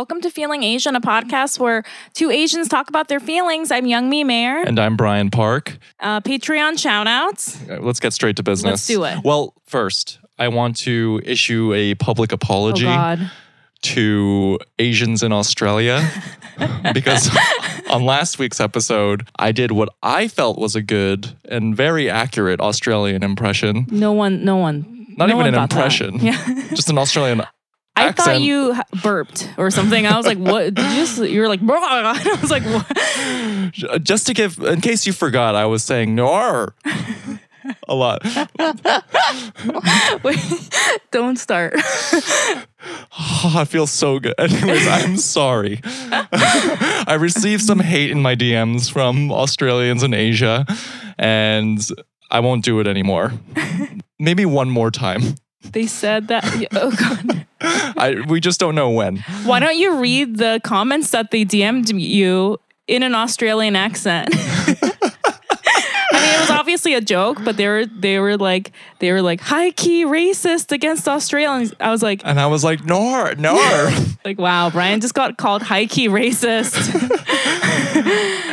Welcome to Feeling Asian, a podcast where two Asians talk about their feelings. I'm Young Mi Mayer. And I'm Brian Park. Uh, Patreon shoutouts. Uh, Let's get straight to business. Let's do it. Well, first, I want to issue a public apology Oh to Asians in Australia because on last week's episode, I did what I felt was a good and very accurate Australian impression. No one, no one. Not no even an impression. Yeah. Just an Australian I thought you burped or something. I was like, what? Did you, just, you were like, "Bruh." I was like, what? Uh, just to give, in case you forgot, I was saying "nor" a lot. Wait, don't start. Oh, I feel so good. Anyways, I'm sorry. I received some hate in my DMs from Australians in Asia, and I won't do it anymore. Maybe one more time. They said that. Oh God. I we just don't know when. Why don't you read the comments that they DM'd you in an Australian accent? I mean, it was obviously a joke, but they were they were like they were like high key racist against Australians. I was like, And I was like, nor, nor. like wow, Brian just got called high key racist.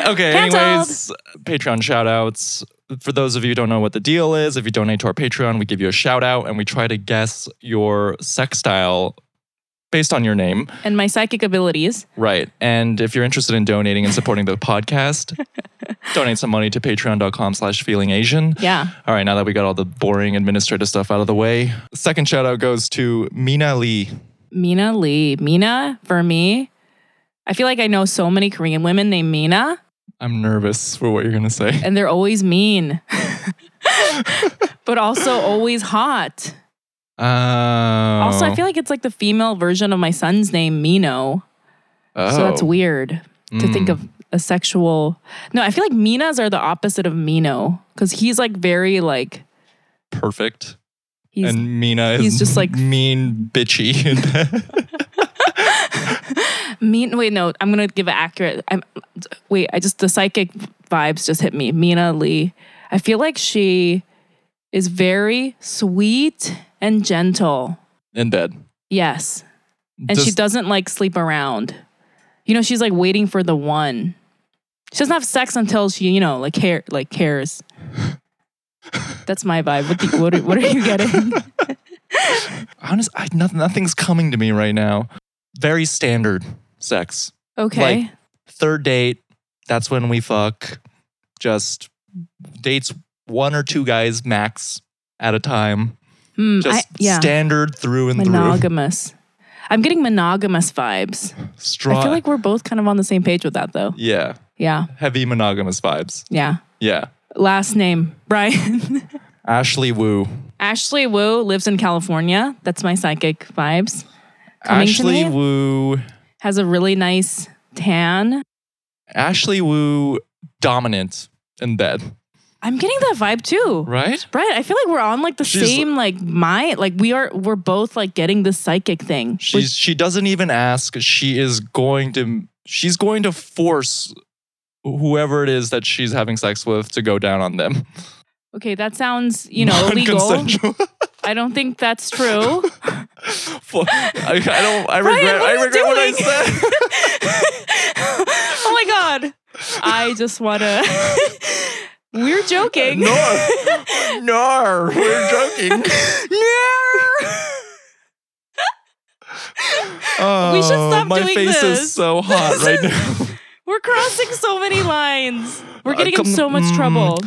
Okay, Cancelled. anyways, Patreon shout outs. For those of you who don't know what the deal is, if you donate to our Patreon, we give you a shout out and we try to guess your sex style based on your name. and my psychic abilities. Right. And if you're interested in donating and supporting the podcast, donate some money to patreon.com slash feeling Asian. Yeah. All right, now that we got all the boring administrative stuff out of the way, second shout out goes to Mina Lee. Mina Lee. Mina, for me, I feel like I know so many Korean women named Mina, I'm nervous for what you're going to say. and they're always mean, but also always hot. Uh, Also, I feel like it's like the female version of my son's name, Mino. Oh. So that's weird to think Mm. of a sexual. No, I feel like Minas are the opposite of Mino because he's like very like perfect. he's and Mina is he's just like- mean, bitchy. mean. Wait, no, I'm gonna give it accurate. I'm wait. I just the psychic vibes just hit me. Mina Lee. I feel like she is very sweet and gentle. in bed. Yes, and she doesn't like sleep around. You know, she's like waiting for the one. She doesn't have sex until she, you know, like care, like cares. That's my vibe. What, the, what, are, what are you getting? Honest, I, no, nothing's coming to me right now. Very standard sex. Okay. Like, Third date, that's when we fuck. Just dates one or two guys max at a time. Hmm, I- Just yeah. standard through and through. monogamous. I'm getting monogamous vibes. Straw. I feel like we're both kind of on the same page with that, though. yeah, Yeah. heavy monogamous vibes. Yeah. Yeah. Last name, Brian. Ashley Wu. Ashley Wu lives in California. That's my psychic vibes. Coming Ashley. Wu. Has a really nice tan. Ashley Wu dominant in bed, I'm getting that vibe too. right? Right. I feel like we're on like the She's- same like mind. Like we are we're both like getting the psychic thing. She's she doesn't even ask. She is going to she's going to force whoever it is that she's having sex with to go down on them. okay, that sounds, you know, illegal. I don't think that's true. Fu- I, I don't. I Brian, regret. what are I regret what I doing? said. oh my god. I just wanna We're joking. No, no, we're joking. no. Oh, We should stop my doing face this. is so hot right now. We're crossing so many lines. We're Uh, getting in so much mm, trouble.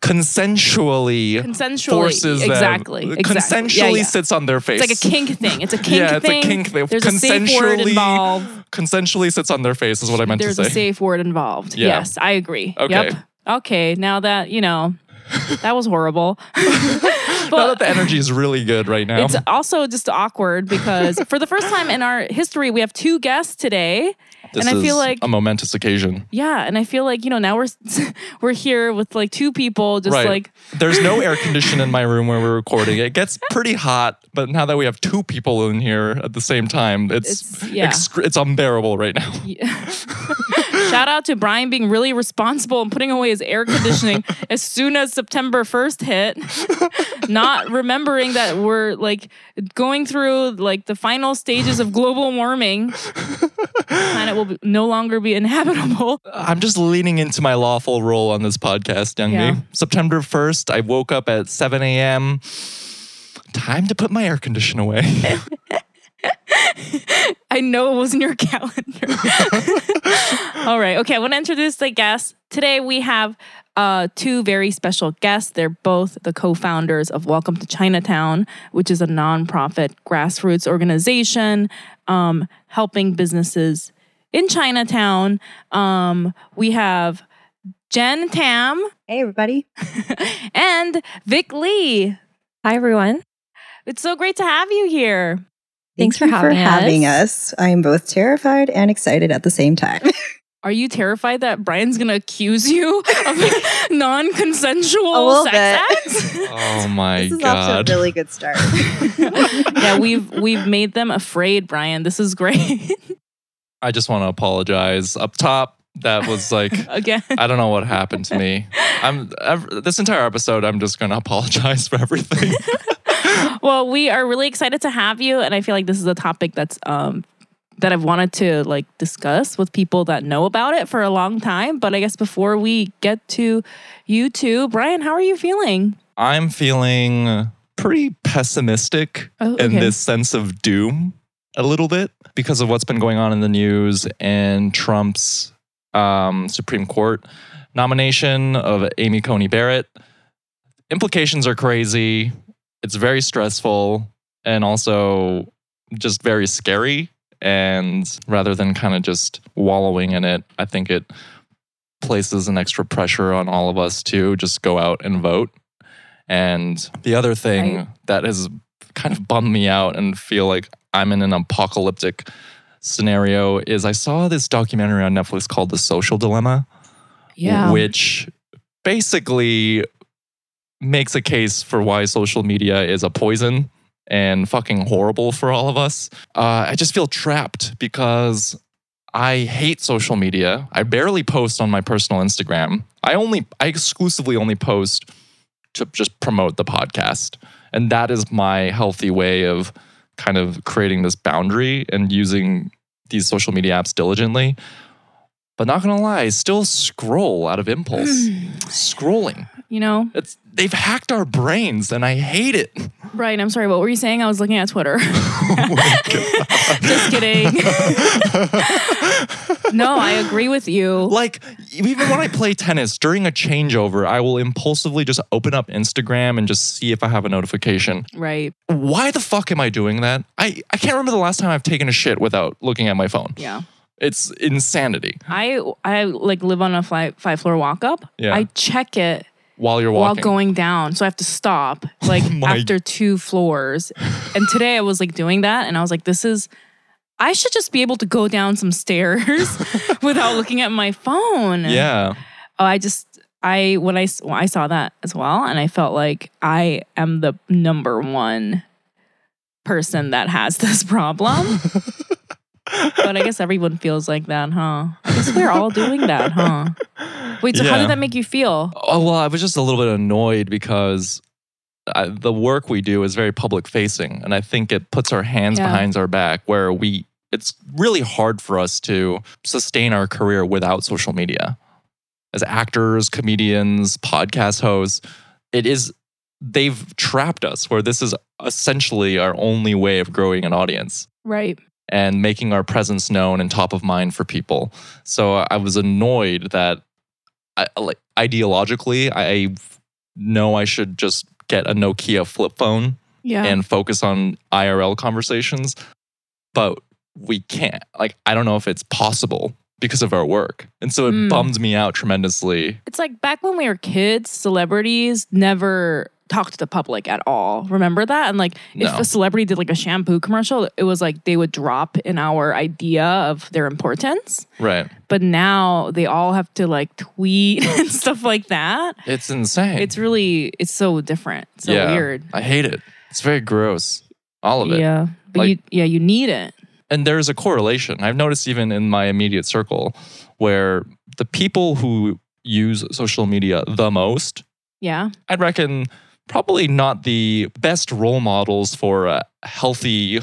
Consensually Consensually. forces them. exactly. Exactly. Consensually Yeah, yeah. sits on their face. It's like a kink thing. It's a kink Yeah, it's a thing. kink thing. There's a safe word Consensually- involved. Consensually sits on their face is what I meant There's to say. There's a safe word involved. Yeah. Yes, I agree. Okay. Yep. Okay. Now that you know, that was horrible. but now that the energy is really good right now. It's also just awkward because for the first time in our history, we have two guests today. This and I is feel like- a momentous occasion. Yeah, and I feel like you know now we're we're here with like two people, just right. like There's no air condition in my room where we're recording. It gets pretty hot, but now that we have two people in here at the same time, it's It's- yeah. it's unbearable right now. Shout out to Brian being really responsible and putting away his air conditioning as soon as September 1st hit. Not remembering that we're like going through like the final stages of global warming. planet will be, no longer be inhabitable. I'm just leaning into my lawful role on this podcast, Youngie. Yeah. September 1st, I woke up at 7 a.m. Time to put my air conditioner away. I know it was in your calendar. All right. Okay. I want to introduce the guests. Today we have uh, two very special guests. They're both the co founders of Welcome to Chinatown, which is a nonprofit grassroots organization um, helping businesses in Chinatown. Um, we have Jen Tam Hey, everybody. and Vic Lee. Hi, everyone. It's so great to have you here. Thanks Thank for you having having us. us. I am both terrified and excited at the same time. Are you terrified that Brian's gonna accuse you of non-consensual sex bit. acts? oh my God. this is God. off to a really good start. yeah, we've we've made them afraid, Brian. This is great. I just want to apologize up top. That was like, Again. I don't know what happened to me. I'm ev- this entire episode. I'm just going to apologize for everything. well, we are really excited to have you, and I feel like this is a topic that's um that I've wanted to like discuss with people that know about it for a long time. But I guess before we get to you two, Brian, how are you feeling? I'm feeling pretty pessimistic Oh, in this sense of doom a little bit because of what's been going on in the news and Trump's um, Supreme Court nomination of Amy Coney Barrett. Implications are crazy. It's very stressful and also just very scary. And rather than kind of just wallowing in it, I think it places an extra pressure on all of us to just go out and vote. And the other thing Right. that has kind of bummed me out and feel like I'm in an apocalyptic scenario is I saw this documentary on Netflix called The Social Dilemma, which basically makes a case for why social media is a poison and fucking horrible for all of us. Uh, I just feel trapped because I hate social media. I barely post on my personal Instagram. I only, I exclusively only post to just promote the podcast. And that is my healthy way of kind of creating this boundary and using these social media apps diligently. But not gonna lie, I still scroll out of impulse. Hmm. Scrolling. you know, It's they've hacked our brains and I hate it. Brian, I'm sorry. What were you saying? I was looking at Twitter. Oh. Just kidding. no, I agree with you. Like even when I play tennis during a changeover, I will impulsively just open up Instagram and just see if I have a notification. Right. Why the fuck am I doing that? I, I can't remember the last time I've taken a shit without looking at my phone. Yeah. It's insanity. I I like live on a five five floor walk up. Yeah. I check it While you're walking. while going down, so I have to stop oh like my- after two floors. and today I was like doing that, and I was like, this is. I should just be able to go down some stairs without looking at my phone. yeah. Oh, I just I when I I saw that as well, and I felt like I am the number one person that has this problem. But I guess everyone feels like that, huh? I guess we're all doing that, huh? Wait, so how did that make you feel? Oh, well, I was just a little bit annoyed because I, the work we do is very public facing. And I think it puts our hands Yeah. behind our back where we, it's really hard for us to sustain our career without social media. As actors, comedians, podcast hosts, it is, they've trapped us where this is essentially our only way of growing an audience Right. And making our presence known and top of mind for people. So I was annoyed that I, like ideologically I know I should just get a Nokia flip phone Yeah. and focus on IRL conversations, but we can't. Like I don't know if it's possible because of our work. And so it Mm. bummed me out tremendously. it's like back when we were kids, celebrities never talked to the public at all. Remember that? And like if a celebrity did like a shampoo commercial, it was like they would drop in our idea of their importance. Right. But now they all have to like tweet and stuff like that. It's insane. It's really it's so different. So Yeah. weird. I hate it. It's very gross. All of it. Yeah. But Like- you yeah, you need it. and there's a correlation. I've noticed even in my immediate circle where the people who use social media the most, Yeah. I'd reckon probably not the best role models for a healthy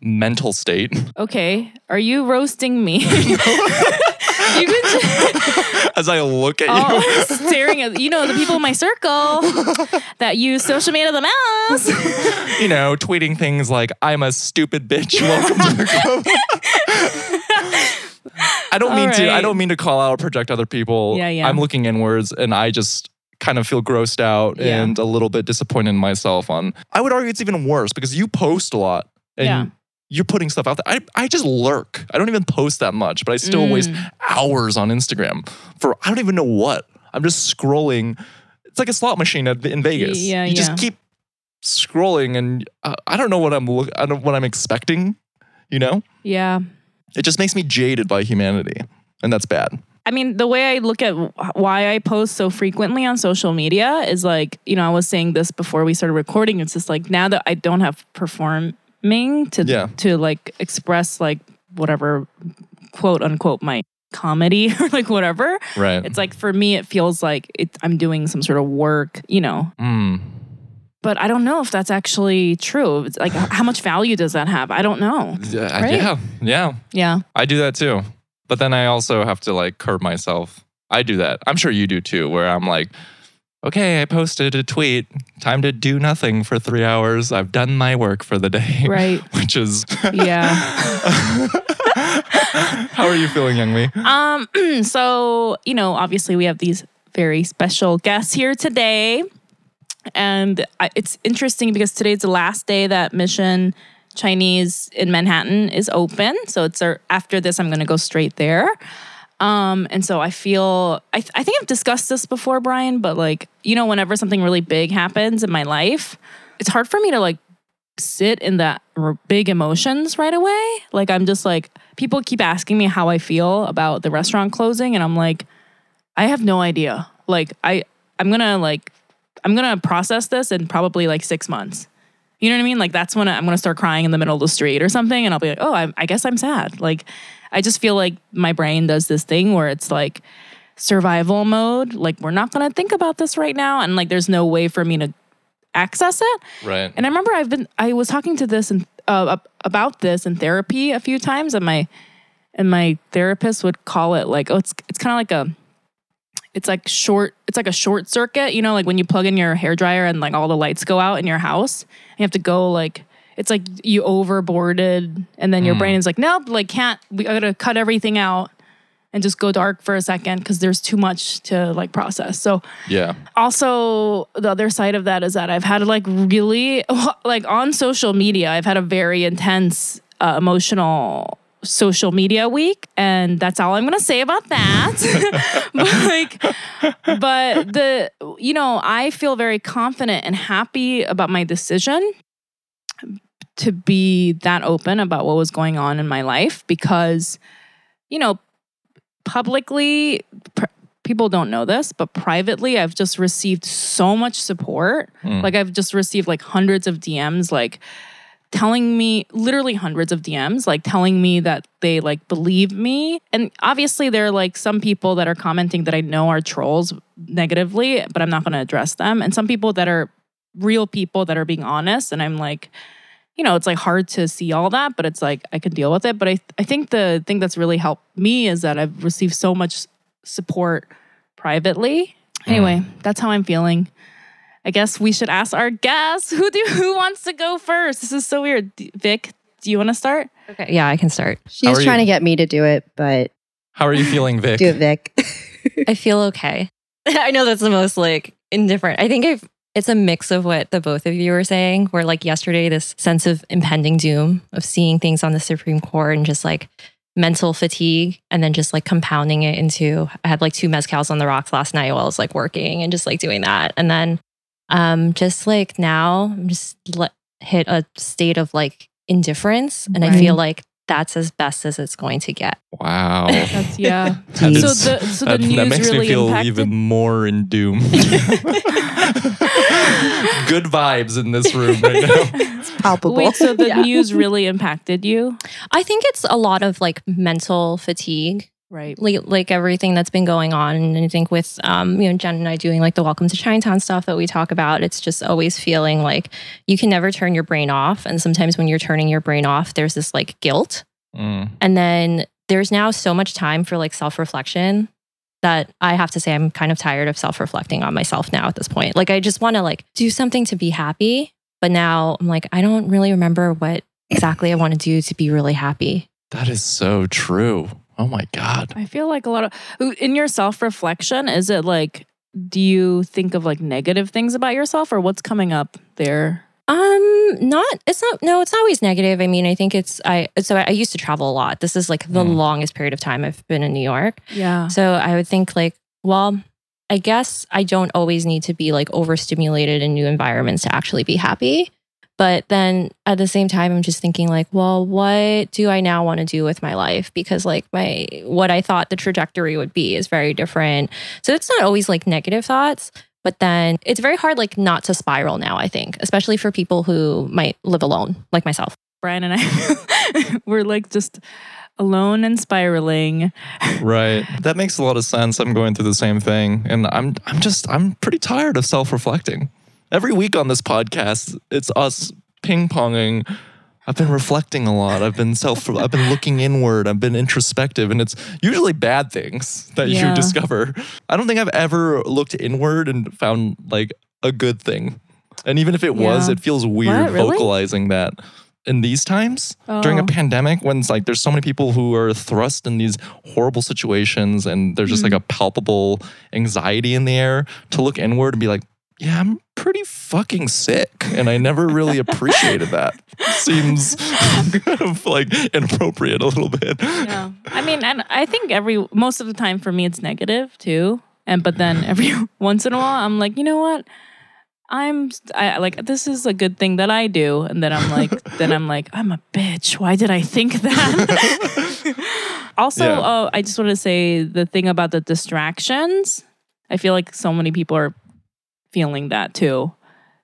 mental state. Okay, are you roasting me? just, As I look at oh, you, staring at you know the people in my circle that use social media the most. you know, tweeting things like "I'm a stupid bitch." Welcome to the club. I don't mean to. I don't mean to call out or project other people. Yeah, yeah. I'm looking inwards, and I just kind of feel grossed out Yeah. and a little bit disappointed in myself. On I would argue it's even worse because you post a lot and Yeah. you're putting stuff out there. I I just lurk. I don't even post that much, but I still waste Mm. hours on Instagram for I don't even know what. I'm just scrolling. It's like a slot machine at- in Vegas. Yeah, you just keep scrolling, and uh, I don't know what I'm look. I don't what I'm expecting. You know, Yeah. it just makes me jaded by humanity, and that's bad. I mean, the way I look at why I post so frequently on social media is like, you know, I was saying this before we started recording. It's just like now that I don't have performing to Yeah. to like express like whatever quote unquote my comedy or like whatever. Right. It's like for me, it feels like it, I'm doing some sort of work, you know. Mm. But I don't know if that's actually true. It's like, how much value does that have? I don't know. Yeah, Right? yeah, yeah. Yeah. I do that too. But then I also have to like curb myself. I do that. I'm sure you do too, where I'm like, okay, I posted a tweet. Time to do nothing for three hours. I've done my work for the day. Right. Which is. Yeah. How are you feeling, Young Mi? Um, so, you know, obviously we have these very special guests here today. And I, it's interesting because today's the last day that Mission Chinese in Manhattan is open. So it's our, after this, I'm going to go straight there. Um, and so I feel, I, th- I think I've discussed this before, Brian, but like, you know, whenever something really big happens in my life, it's hard for me to like sit in that r- big emotions right away. Like I'm just like people keep asking me how I feel about the restaurant closing and I'm like I have no idea. Like I I'm going to like I'm going to process this in probably like 6 months. You know what I mean? Like that's when I'm going to start crying in the middle of the street or something and I'll be like, "Oh, I, I guess I'm sad." Like I just feel like my brain does this thing where it's like survival mode. Like we're not going to think about this right now and like there's no way for me to access it. Right. And I remember I've been I was talking to this and uh, about this in therapy a few times, and my and my therapist would call it like oh it's it's kind of like a it's like short it's like a short circuit you know like when you plug in your hair dryer and like all the lights go out in your house you have to go like it's like you overboarded and then your Mm. brain is like nope like can't we gotta cut everything out and just go dark for a second because there's too much to like process so yeah. also the other side of that is that i've had like really like on social media i've had a very intense uh, emotional social media week and that's all i'm gonna say about that but like but the you know i feel very confident and happy about my decision to be that open about what was going on in my life because you know publicly pr- people don't know this but privately i've just received so much support Mm. like i've just received like hundreds of dms like telling me literally hundreds of dms like telling me that they like believe me. And obviously there are like some people that are commenting that i know are trolls negatively but i'm not going to address them. And some people that are real people that are being honest. And i'm like you know it's like hard to see all that but it's like i can deal with it. But i, I think the thing that's really helped me is that i've received so much support privately. Anyway mm. that's how i'm feeling i guess we should ask our guests who do who wants to go first this is so weird D- vic do you want to start Okay, yeah, I can start. She's trying you? to get me to do it, but How are you feeling, Vic? do it, Vic. I feel okay. I know that's the most like indifferent. I think I've it's a mix of what the both of you were saying, where like yesterday, this sense of impending doom of seeing things on the Supreme Court and just like mental fatigue, and then just like compounding it into I had like two mezcals on the rocks last night while I was like working and just like doing that. And then um just like now I'm just le- hit a state of like indifference. And I feel like that's as best as it's going to get. Wow. that's yeah That Jeez. so the so that, the news that makes really me feel impacted even more in doom. Good vibes in this room right now. It's palpable. wait so the Yeah. news really impacted you I think it's a lot of like mental fatigue Right. like, like everything that's been going on. And I think with um, you know, Jen and I doing like the Welcome to Chinatown stuff that we talk about, it's just always feeling like you can never turn your brain off. And sometimes when you're turning your brain off, there's this like guilt. Mm. And then there's now so much time for like self reflection that I have to say I'm kind of tired of self reflecting on myself now at this point. Like I just want to like do something to be happy, but now I'm like I don't really remember what exactly I want to do to be really happy. That is so true. Oh my God. I feel like a lot of in your self reflection, is it like, do you think of like negative things about yourself or what's coming up there? Um, not it's not no, it's not always negative. I mean, I think it's I so I, I used to travel a lot. This is like the Mm. longest period of time I've been in New York. Yeah. So I would think like, well, I guess I don't always need to be like overstimulated in new environments to actually be happy. But then at the same time, I'm just thinking like, well, what do I now want to do with my life? Because like my what I thought the trajectory would be is very different. So it's not always like negative thoughts, but then it's very hard like not to spiral now, I think, especially for people who might live alone, like myself. Brian and I we're like just alone and spiraling. Right. That makes a lot of sense. I'm going through the same thing. And I'm I'm just I'm pretty tired of self-reflecting. Every week on this podcast, it's us ping-ponging. I've been reflecting a lot. I've been self I've been looking inward. I've been introspective and it's usually bad things that Yeah. you discover. I don't think I've ever looked inward and found like a good thing. And even if it was, it feels weird What? Really? vocalizing that in these times during a Oh. pandemic when it's like there's so many people who are thrust in these horrible situations and there's just like Mm. a palpable anxiety in the air to look inward and be like yeah i'm pretty fucking sick and i never really appreciated that seems kind of like inappropriate a little bit Yeah. I mean, and I think every most of the time for me it's negative too. And but then every once in a while I'm like, you know what? I'm I like this is a good thing that I do. And then I'm like then I'm like, I'm a bitch. Why did I think that? also, Yeah. uh, I just want to say the thing about the distractions. I feel like so many people are feeling that too.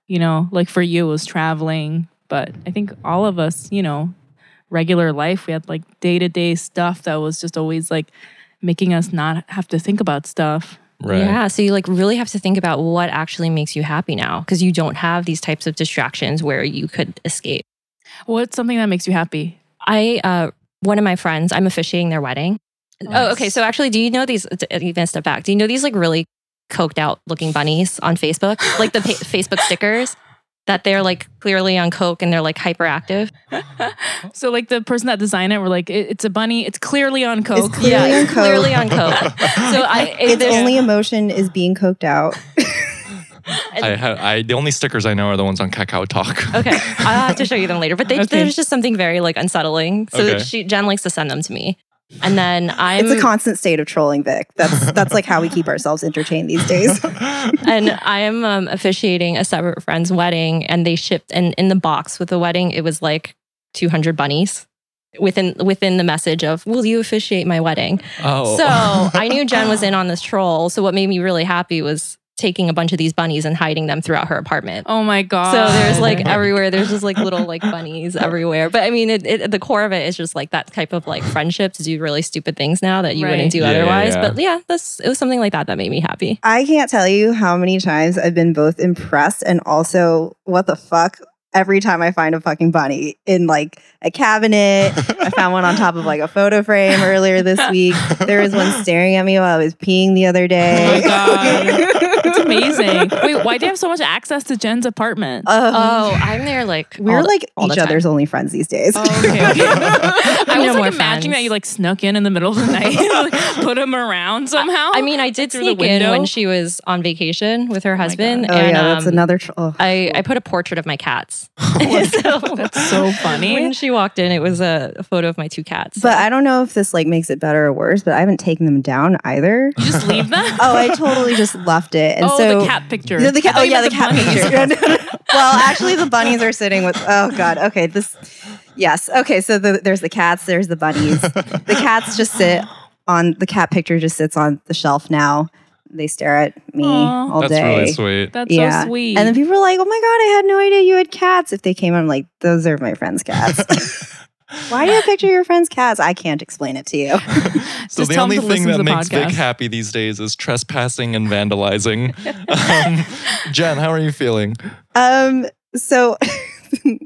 You know, like for you it was traveling, but I think all of us, you know, regular life. We had like day to day stuff that was just always like making us not have to think about stuff. right Yeah. So you like really have to think about what actually makes you happy now because you don't have these types of distractions where you could escape. What's something that makes you happy? I, uh, one of my friends, I'm officiating their wedding. Oh, okay. So actually, do you know these? Even step back. Do you know these like really coked out looking bunnies on Facebook? Like the pa- Facebook stickers that they're like clearly on coke and they're like hyperactive. So like the person that designed it were like, it- it's a bunny. It's clearly on coke. clearly yeah, on it's coke. clearly on coke. So I, Its there's- only emotion is being coked out. I, ha- I the only stickers i know are the ones on KakaoTalk Okay, I'll have to show you them later. But they, Okay. there's just something very like unsettling. So Okay. she Jen likes to send them to me, and then I'm It's a constant state of trolling Vic. That's that's like how we keep ourselves entertained these days. and I am um, officiating a separate friend's wedding, and they shipped and in the box with the wedding, it was like 200 bunnies within within the message of "Will you officiate my wedding?" oh So I knew Jen was in on this troll. So what made me really happy was taking a bunch of these bunnies and hiding them throughout her apartment. Oh my god. So there's like everywhere. There's just like little like bunnies everywhere. But I mean, it, it, the core of it is just like that type of like friendship to do really stupid things now that you Right. wouldn't do Yeah, yeah, otherwise. yeah. But yeah, this it was something like that that made me happy. I can't tell you how many times I've been both impressed and also what the fuck every time I find a fucking bunny in like a cabinet. I found one on top of like a photo frame earlier this week. There was one staring at me while I was peeing the other day. Oh my God. It's amazing. Wait, why do you have so much access to Jen's apartment? Um, Oh, I'm there like we're all the- like all the each time. other's only friends these days. Oh, okay, okay. I was more like imagining friends. that you like snuck in in the middle of the night, like, put him around somehow. I mean, I did Through the sneak in when she was on vacation with her husband. oh and, yeah, that's um, another. Tr- oh. I, I put a portrait of my cats. so, That's so funny. when she walked in, it was a, a photo of my two cats. But I don't know if this like makes it better or worse. But I haven't taken them down either. you just leave them. oh, I totally just left it. And oh, Oh, so the cat picture. No, the cat. Oh yeah, the meant cat bunnies. picture. well, actually, the bunnies are sitting with. Oh god. Okay. This. Yes. Okay. So the, there's the cats. There's the bunnies. the cats just sit on the cat picture. Just sits on the shelf now. They stare at me Aw. all that's day. really sweet That's yeah. so sweet. And then people are like, "Oh my god, I had no idea you had cats." If they came, I'm like, "Those are my friend's cats." Why do you picture your friend's cats? I can't explain it to you. So Just the only thing that makes Vic happy these days is trespassing and vandalizing. um, Jen, how are you feeling? Um, so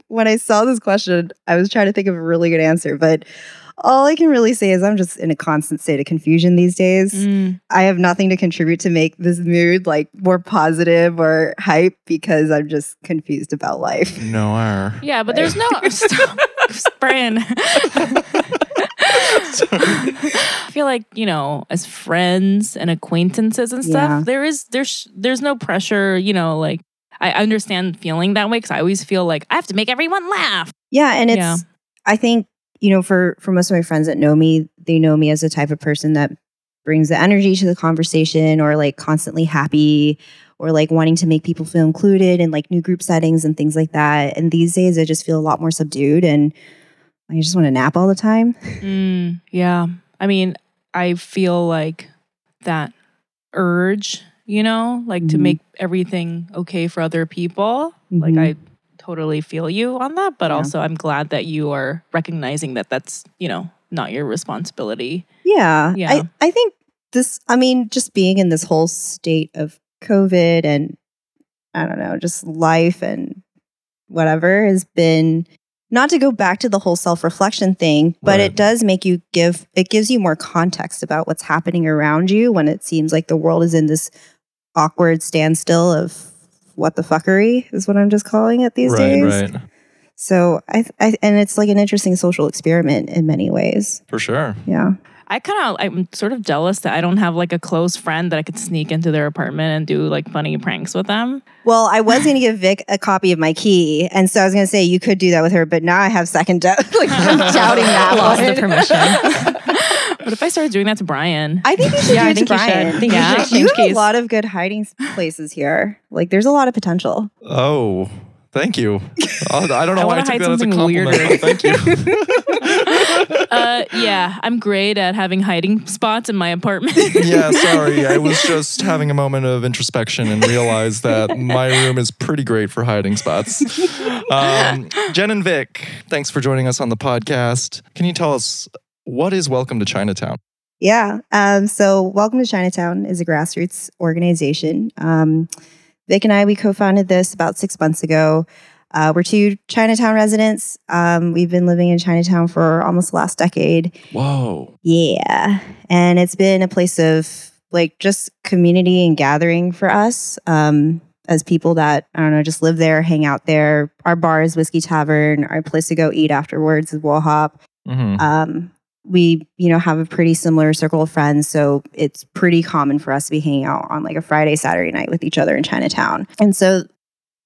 when I saw this question, I was trying to think of a really good answer, but all I can really say is I'm just in a constant state of confusion these days. Mm. I have nothing to contribute to make this mood like more positive or hype because I'm just confused about life. Noir. Yeah, but there's no stop, Brian. I feel like you know, as friends and acquaintances and stuff, Yeah. there is there's there's no pressure. You know, like I understand feeling that way because I always feel like I have to make everyone laugh. Yeah, and it's Yeah. I think, you know, for for most of my friends that know me, they know me as the type of person that brings the energy to the conversation or like constantly happy or like wanting to make people feel included in like new group settings and things like that. And these days I just feel a lot more subdued and I just want to nap all the time. Mm, yeah, I mean, I feel like that urge, you know, like to Mhm. make everything okay for other people. Like Mhm. I totally feel you on that, but Yeah. also I'm glad that you are recognizing that that's you know not your responsibility. Yeah. Yeah. I, I think this, I mean, just being in this whole state of COVID and I don't know, just life and whatever has been not to go back to the whole self reflection thing, but Right. it does make you give, it gives you more context about what's happening around you when it seems like the world is in this awkward standstill of what the fuckery is what I'm just calling it these right, days. right. So I, I, and it's like an interesting social experiment in many ways. For sure. Yeah. I kind of I'm sort of jealous that I don't have like a close friend that I could sneak into their apartment and do like funny pranks with them. Well, I was going to give Vic a copy of my key, and so I was going to say you could do that with her, but now I have second doubt, like I'm doubting that Lost the permission. What if I started doing that to Brian? I think you should Yeah, do I it to think you should. Brian. I think you Yeah. should You exchange have a lot of good hiding places here. Like, there's a lot of potential. Oh, thank you. I don't know I why I wanna took that as a something compliment. Thank you. uh, yeah, I'm great at having hiding spots in my apartment. yeah, sorry. I was just having a moment of introspection and realized that my room is pretty great for hiding spots. Um, Jen and Vic, thanks for joining us on the podcast. Can you tell us what is Welcome to Chinatown? Yeah. Um, so, Welcome to Chinatown is a grassroots organization. Um, Vic and I, we co founded this about six months ago. Uh, we're two Chinatown residents. Um, we've been living in Chinatown for almost the last decade. Whoa. Yeah. And it's been a place of like just community and gathering for us um, as people that, I don't know, just live there, hang out there. Our bar is Whiskey Tavern. Our place to go eat afterwards is Wo Hop. hmm Um, we, you know, have a pretty similar circle of friends. So it's pretty common for us to be hanging out on like a Friday, Saturday night with each other in Chinatown. And so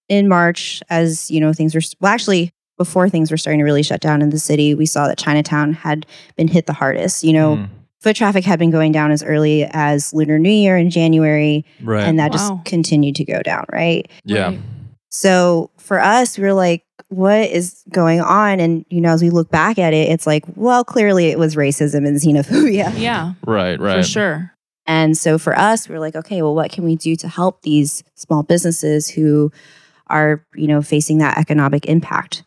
in March, as you know, things were, well, actually, before things were starting to really shut down in the city, we saw that Chinatown had been hit the hardest. You know, Mm. foot traffic had been going down as early as Lunar New Year in January, Right. and that Wow. just continued to go down, right? yeah. Right. So for us, we were like, what is going on? And, you know, as we look back at it, it's like, well, clearly it was racism and xenophobia. yeah, Right, right. for sure. And so for us, we are like, okay, well, what can we do to help these small businesses who are, you know, facing that economic impact?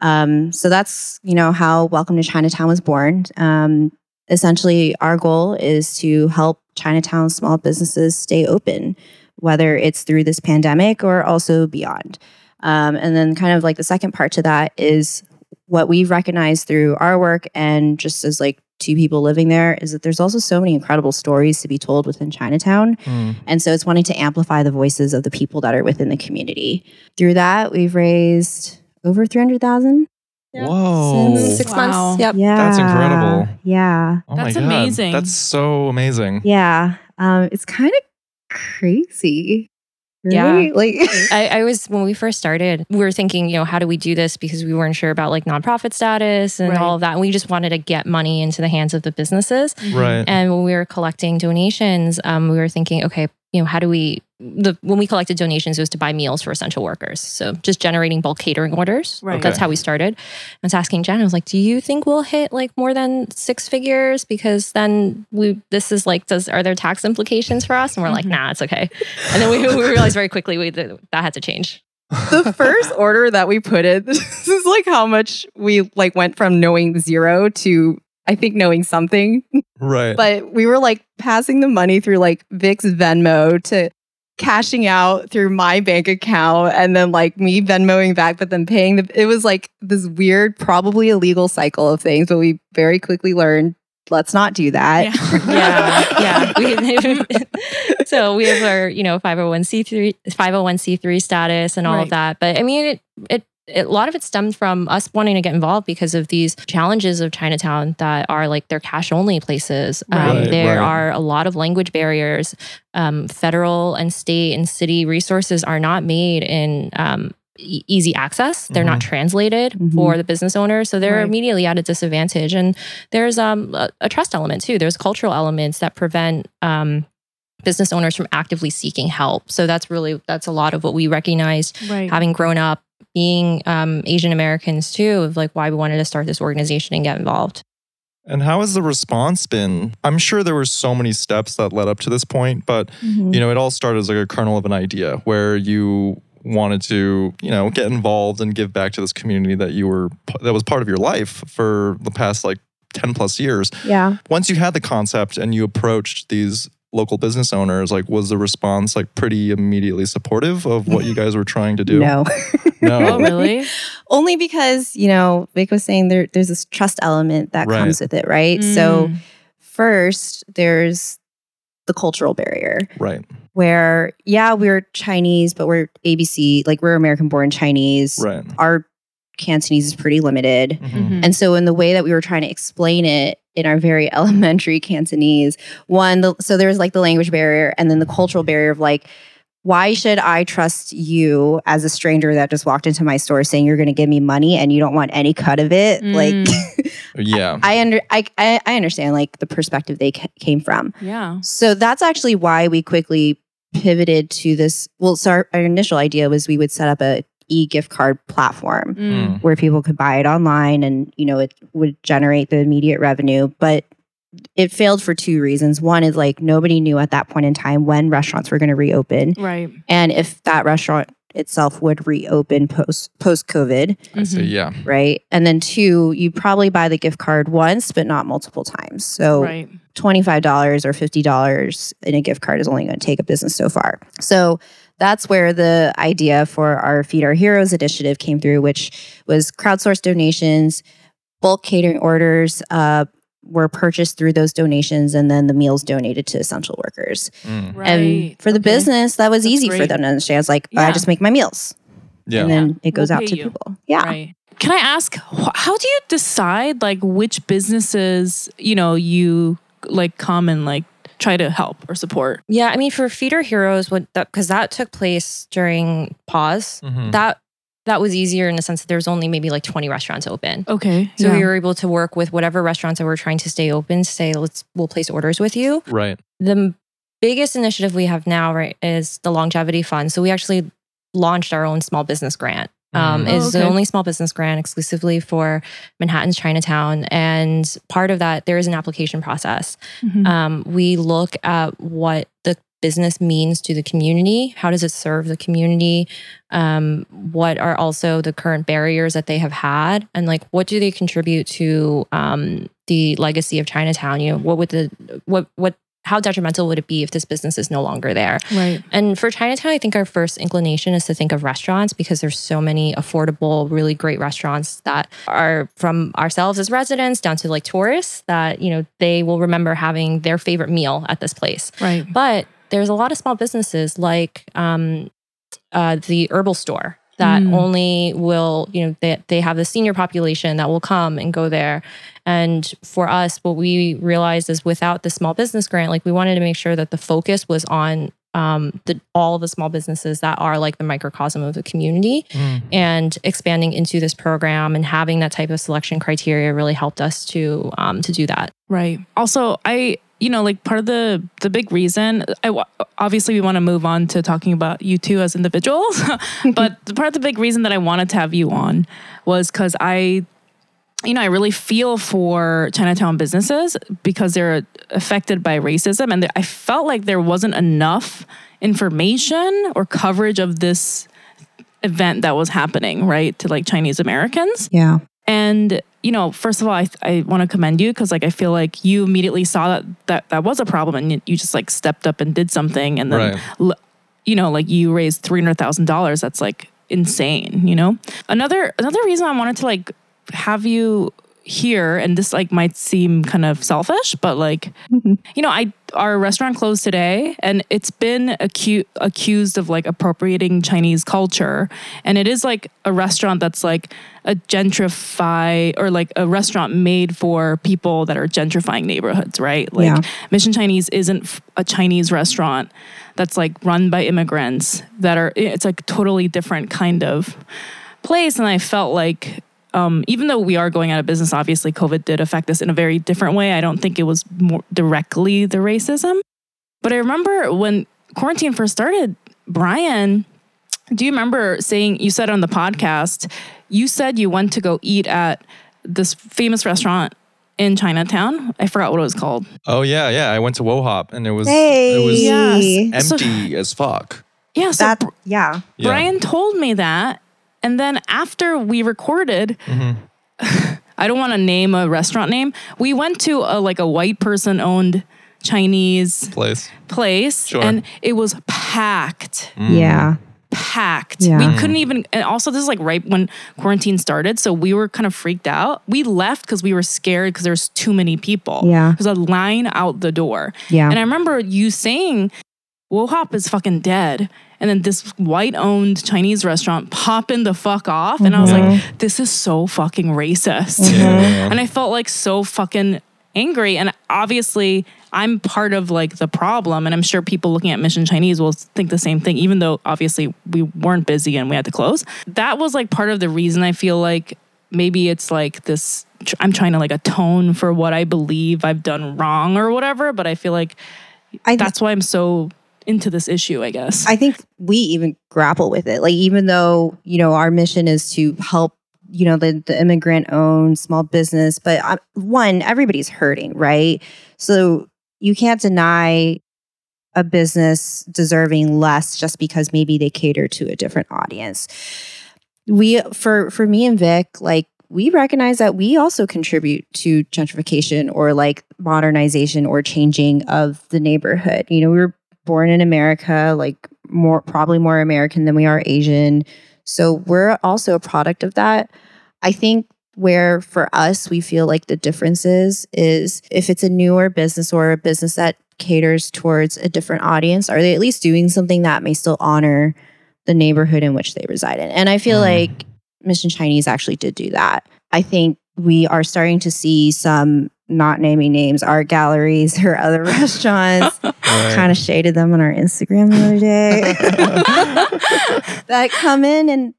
Um, so that's, you know, how Welcome to Chinatown was born. Um, essentially, our goal is to help Chinatown small businesses stay open, whether it's through this pandemic or also beyond. Um, and then, kind of like the second part to that is what we've recognized through our work and just as like two people living there is that there's also so many incredible stories to be told within Chinatown. Mm. And so it's wanting to amplify the voices of the people that are within the community. Through that, we've raised over 300,000. Yeah. Whoa. Since Six Wow. months. Yep. Yeah. That's incredible. Yeah. Oh my That's God. amazing. That's so amazing. Yeah. Um, it's kind of crazy. Yeah. Like, I, I was when we first started, we were thinking, you know, how do we do this because we weren't sure about like nonprofit status and Right. all of that. And we just wanted to get money into the hands of the businesses. Right. And when we were collecting donations, um, we were thinking, okay, you know, how do we the when we collected donations, it was to buy meals for essential workers. So just generating bulk catering orders. Right. That's how we started. I was asking Jen, I was like, do you think we'll hit like more than six figures? Because then we this is like, does are there tax implications for us? And we're like, Mhm. nah, it's okay. And then we, we realized very quickly we, that that had to change. the first order that we put in, this is like how much we like went from knowing zero to I think knowing something. Right. But we were like passing the money through like Vic's Venmo to cashing out through my bank account and then like me Venmoing back, but then paying the it was like this weird, probably illegal cycle of things, but we very quickly learned let's not do that. Yeah. yeah, yeah. We, so we have our, you know, 501c3 501c3 status and all Right. of that. But I mean, it, it it, a lot of it stemmed from us wanting to get involved because of these challenges of Chinatown that are like they're cash only places. Um, there right. are a lot of language barriers. Um, federal and state and city resources are not made in um, e- easy access. They're not translated Mhm. for the business owners, so they're Right. immediately at a disadvantage. And there's um, a, a trust element too. There's cultural elements that prevent. Um, business owners from actively seeking help so that's really that's a lot of what we recognized Right. having grown up being um, Asian Americans too, of like why we wanted to start this organization and get involved. And how has the response been? I'm sure there were so many steps that led up to this point, but Mhm. you know, it all started as like a kernel of an idea where you wanted to, you know, get involved and give back to this community that you were that was part of your life for the past like 10 plus years. Yeah. Once you had the concept and you approached these local business owners, like was the response like pretty immediately supportive of what you guys were trying to do? No. No. Oh, really? Only because, you know, Vic was saying there there's this trust element that Right. comes with it, right? So Mm. first there's the cultural barrier Right. where yeah, we're Chinese, but we're ABC, like we're American born Chinese. Right. Our Cantonese is pretty limited. Mhm. Mhm. And so, in the way that we were trying to explain it in our very elementary Cantonese, one, the, so there was like the language barrier and then the cultural barrier of like, why should I trust you as a stranger that just walked into my store saying you're going to give me money and you don't want any cut of it? Like, Yeah. I under I, I I understand like the perspective they ca- came from. Yeah. So that's actually why we quickly pivoted to this. Well, so our, our initial idea was we would set up a e gift card platform Mm. where people could buy it online and you know it would generate the immediate revenue but it failed for two reasons one is like nobody knew at that point in time when restaurants were going to reopen Right. and if that restaurant itself would reopen post post covid I see. Mhm. Yeah. right and then two you probably buy the gift card once but not multiple times so Right. $25 or $50 in a gift card is only going to take a business so far. So that's where the idea for our Feed Our Heroes initiative came through, which was crowdsourced donations, bulk catering orders uh, were purchased through those donations, and then the meals donated to essential workers. Mm. Right. And for the Okay. business, that was That's easy for them to understand. It's like, I just make my meals. Yeah. And then it goes We'll out to you. people. Yeah. Right. Can I ask how do you decide like which businesses, you know, you like come and like try to help or support? Yeah, I mean, for Feed Our Heroes, what that because that took place during pause. Mhm. That that was easier in the sense that there was only maybe like 20 restaurants open. Okay. So yeah. we were able to work with whatever restaurants that were trying to stay open to say, let's we'll place orders with you. Right. The biggest initiative we have now, right, is the longevity fund. So we actually launched our own small business grant. Um. Oh, is the only small business grant exclusively for Manhattan's Chinatown, and part of that there is an application process. Mhm. Um, we look at what the business means to the community. How does it serve the community? Um, what are also the current barriers that they have had, and like what do they contribute to um, the legacy of Chinatown? You know, what would the what what how detrimental would it be if this business is no longer there? right. And for Chinatown, I think our first inclination is to think of restaurants because there's so many affordable, really great restaurants that are from ourselves as residents down to like tourists that, you know, they will remember having their favorite meal at this place. Right. But there's a lot of small businesses like um, uh, the herbal store that Mm. only will, you know, they, they have the senior population that will come and go there. And for us, what we realized is without the small business grant, like we wanted to make sure that the focus was on um, the all the small businesses that are like the microcosm of the community Mm. and expanding into this program and having that type of selection criteria really helped us to um, to do that. Right. Also, I you know like part of the the big reason I obviously we want to move on to talking about you two as individuals, but part of the big reason that I wanted to have you on was because I. You know, I really feel for Chinatown businesses because they're affected by racism, and I felt like there wasn't enough information or coverage of this event that was happening, right, to like Chinese Americans. Yeah. And you know, first of all, I, I want to commend you because like I feel like you immediately saw that that that was a problem and you, you just like stepped up and did something and then Right. you know like you raised three hundred thousand dollars. That's like insane. You know, another another reason I wanted to like have you here and this like might seem kind of selfish but like you know i our restaurant closed today and it's been acu- accused of like appropriating chinese culture and it is like a restaurant that's like a gentrify or like a restaurant made for people that are gentrifying neighborhoods right like Yeah. mission chinese isn't f- a chinese restaurant that's like run by immigrants that are it's like totally different kind of place and i felt like um, even though we are going out of business obviously covid did affect us in a very different way i don't think it was more directly the racism but i remember when quarantine first started brian do you remember saying you said on the podcast you said you went to go eat at this famous restaurant in chinatown i forgot what it was called Oh yeah, yeah. I went to Wo Hop and it was Hey. it was Yes. So- empty as fuck. yeah so That yeah. Yeah. Brian told me that. And then after we recorded, I don't want to name a restaurant name. We went to a like a white person owned Chinese place. place Sure. and it was packed. Mm. Yeah. Packed. Yeah. We mm. couldn't even and also this is like right when quarantine started, so we were kind of freaked out. We left because we were scared because there's too many people. Yeah. There's a line out the door. Yeah. And I remember you saying, Wo Hop is fucking dead. And then this white owned Chinese restaurant popping the fuck off. And I was Mm-hmm. like, this is so fucking racist. Yeah. And I felt like so fucking angry. And obviously, I'm part of like the problem. And I'm sure people looking at Mission Chinese will think the same thing, even though obviously we weren't busy and we had to close. That was like part of the reason I feel like maybe it's like this I'm trying to like atone for what I believe I've done wrong or whatever. But I feel like I that's why I'm so into this issue, I guess. I think we even grapple with it. Like even though, you know, our mission is to help, you know, the, the immigrant owned small business, but uh, one, everybody's hurting, right? So you can't deny a business deserving less just because maybe they cater to a different audience. We for for me and Vic, like we recognize that we also contribute to gentrification or like modernization or changing of the neighborhood. You know, we were born in America, like more probably more American than we are Asian. So we're also a product of that. I think where for us we feel like the difference is is if it's a newer business or a business that caters towards a different audience, are they at least doing something that may still honor the neighborhood in which they reside in? And I feel Mm. like Mission Chinese actually did do that. I think we are starting to see some not naming names, art galleries or other restaurants Right. kind of shaded them on our Instagram the other day that come in and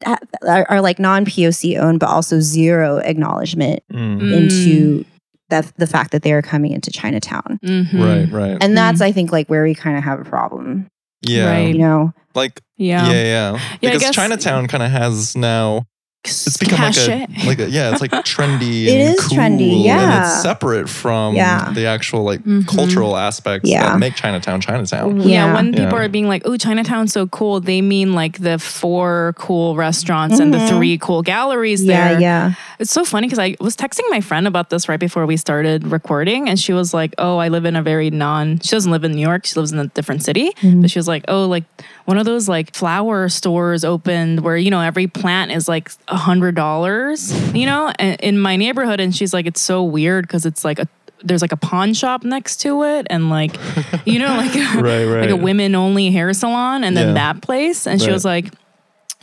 are, are like non POC owned, but also zero acknowledgement Mm. Mm. into that the fact that they are coming into Chinatown. Mhm. Right, right. And that's, I think, like where we kind of have a problem. yeah. Right. You know, Like Yeah. yeah, yeah. Yeah, Because guess- Chinatown kind of has now it's become like a like a, yeah, it's like trendy It and is cool trendy, and yeah. it's separate from Yeah. the actual like Mhm. cultural aspects Yeah. that make Chinatown Chinatown. Yeah, Yeah. when people Yeah. are being like, "Oh, Chinatown's so cool," they mean like the four cool restaurants and the Mhm. three cool galleries yeah, there. yeah. It's so funny because I was texting my friend about this right before we started recording, and she was like, "Oh, I live in a very non. She doesn't live in New York. She lives in a different city." Mhm. But she was like, "Oh, like one of those like flower stores opened where you know every plant is like a hundred dollars, you know, in my neighborhood." And she's like, "It's so weird because it's like a." There's like a pawn shop next to it, and like, you know, like Right, right. like a women only hair salon and then Yeah. that place and she was like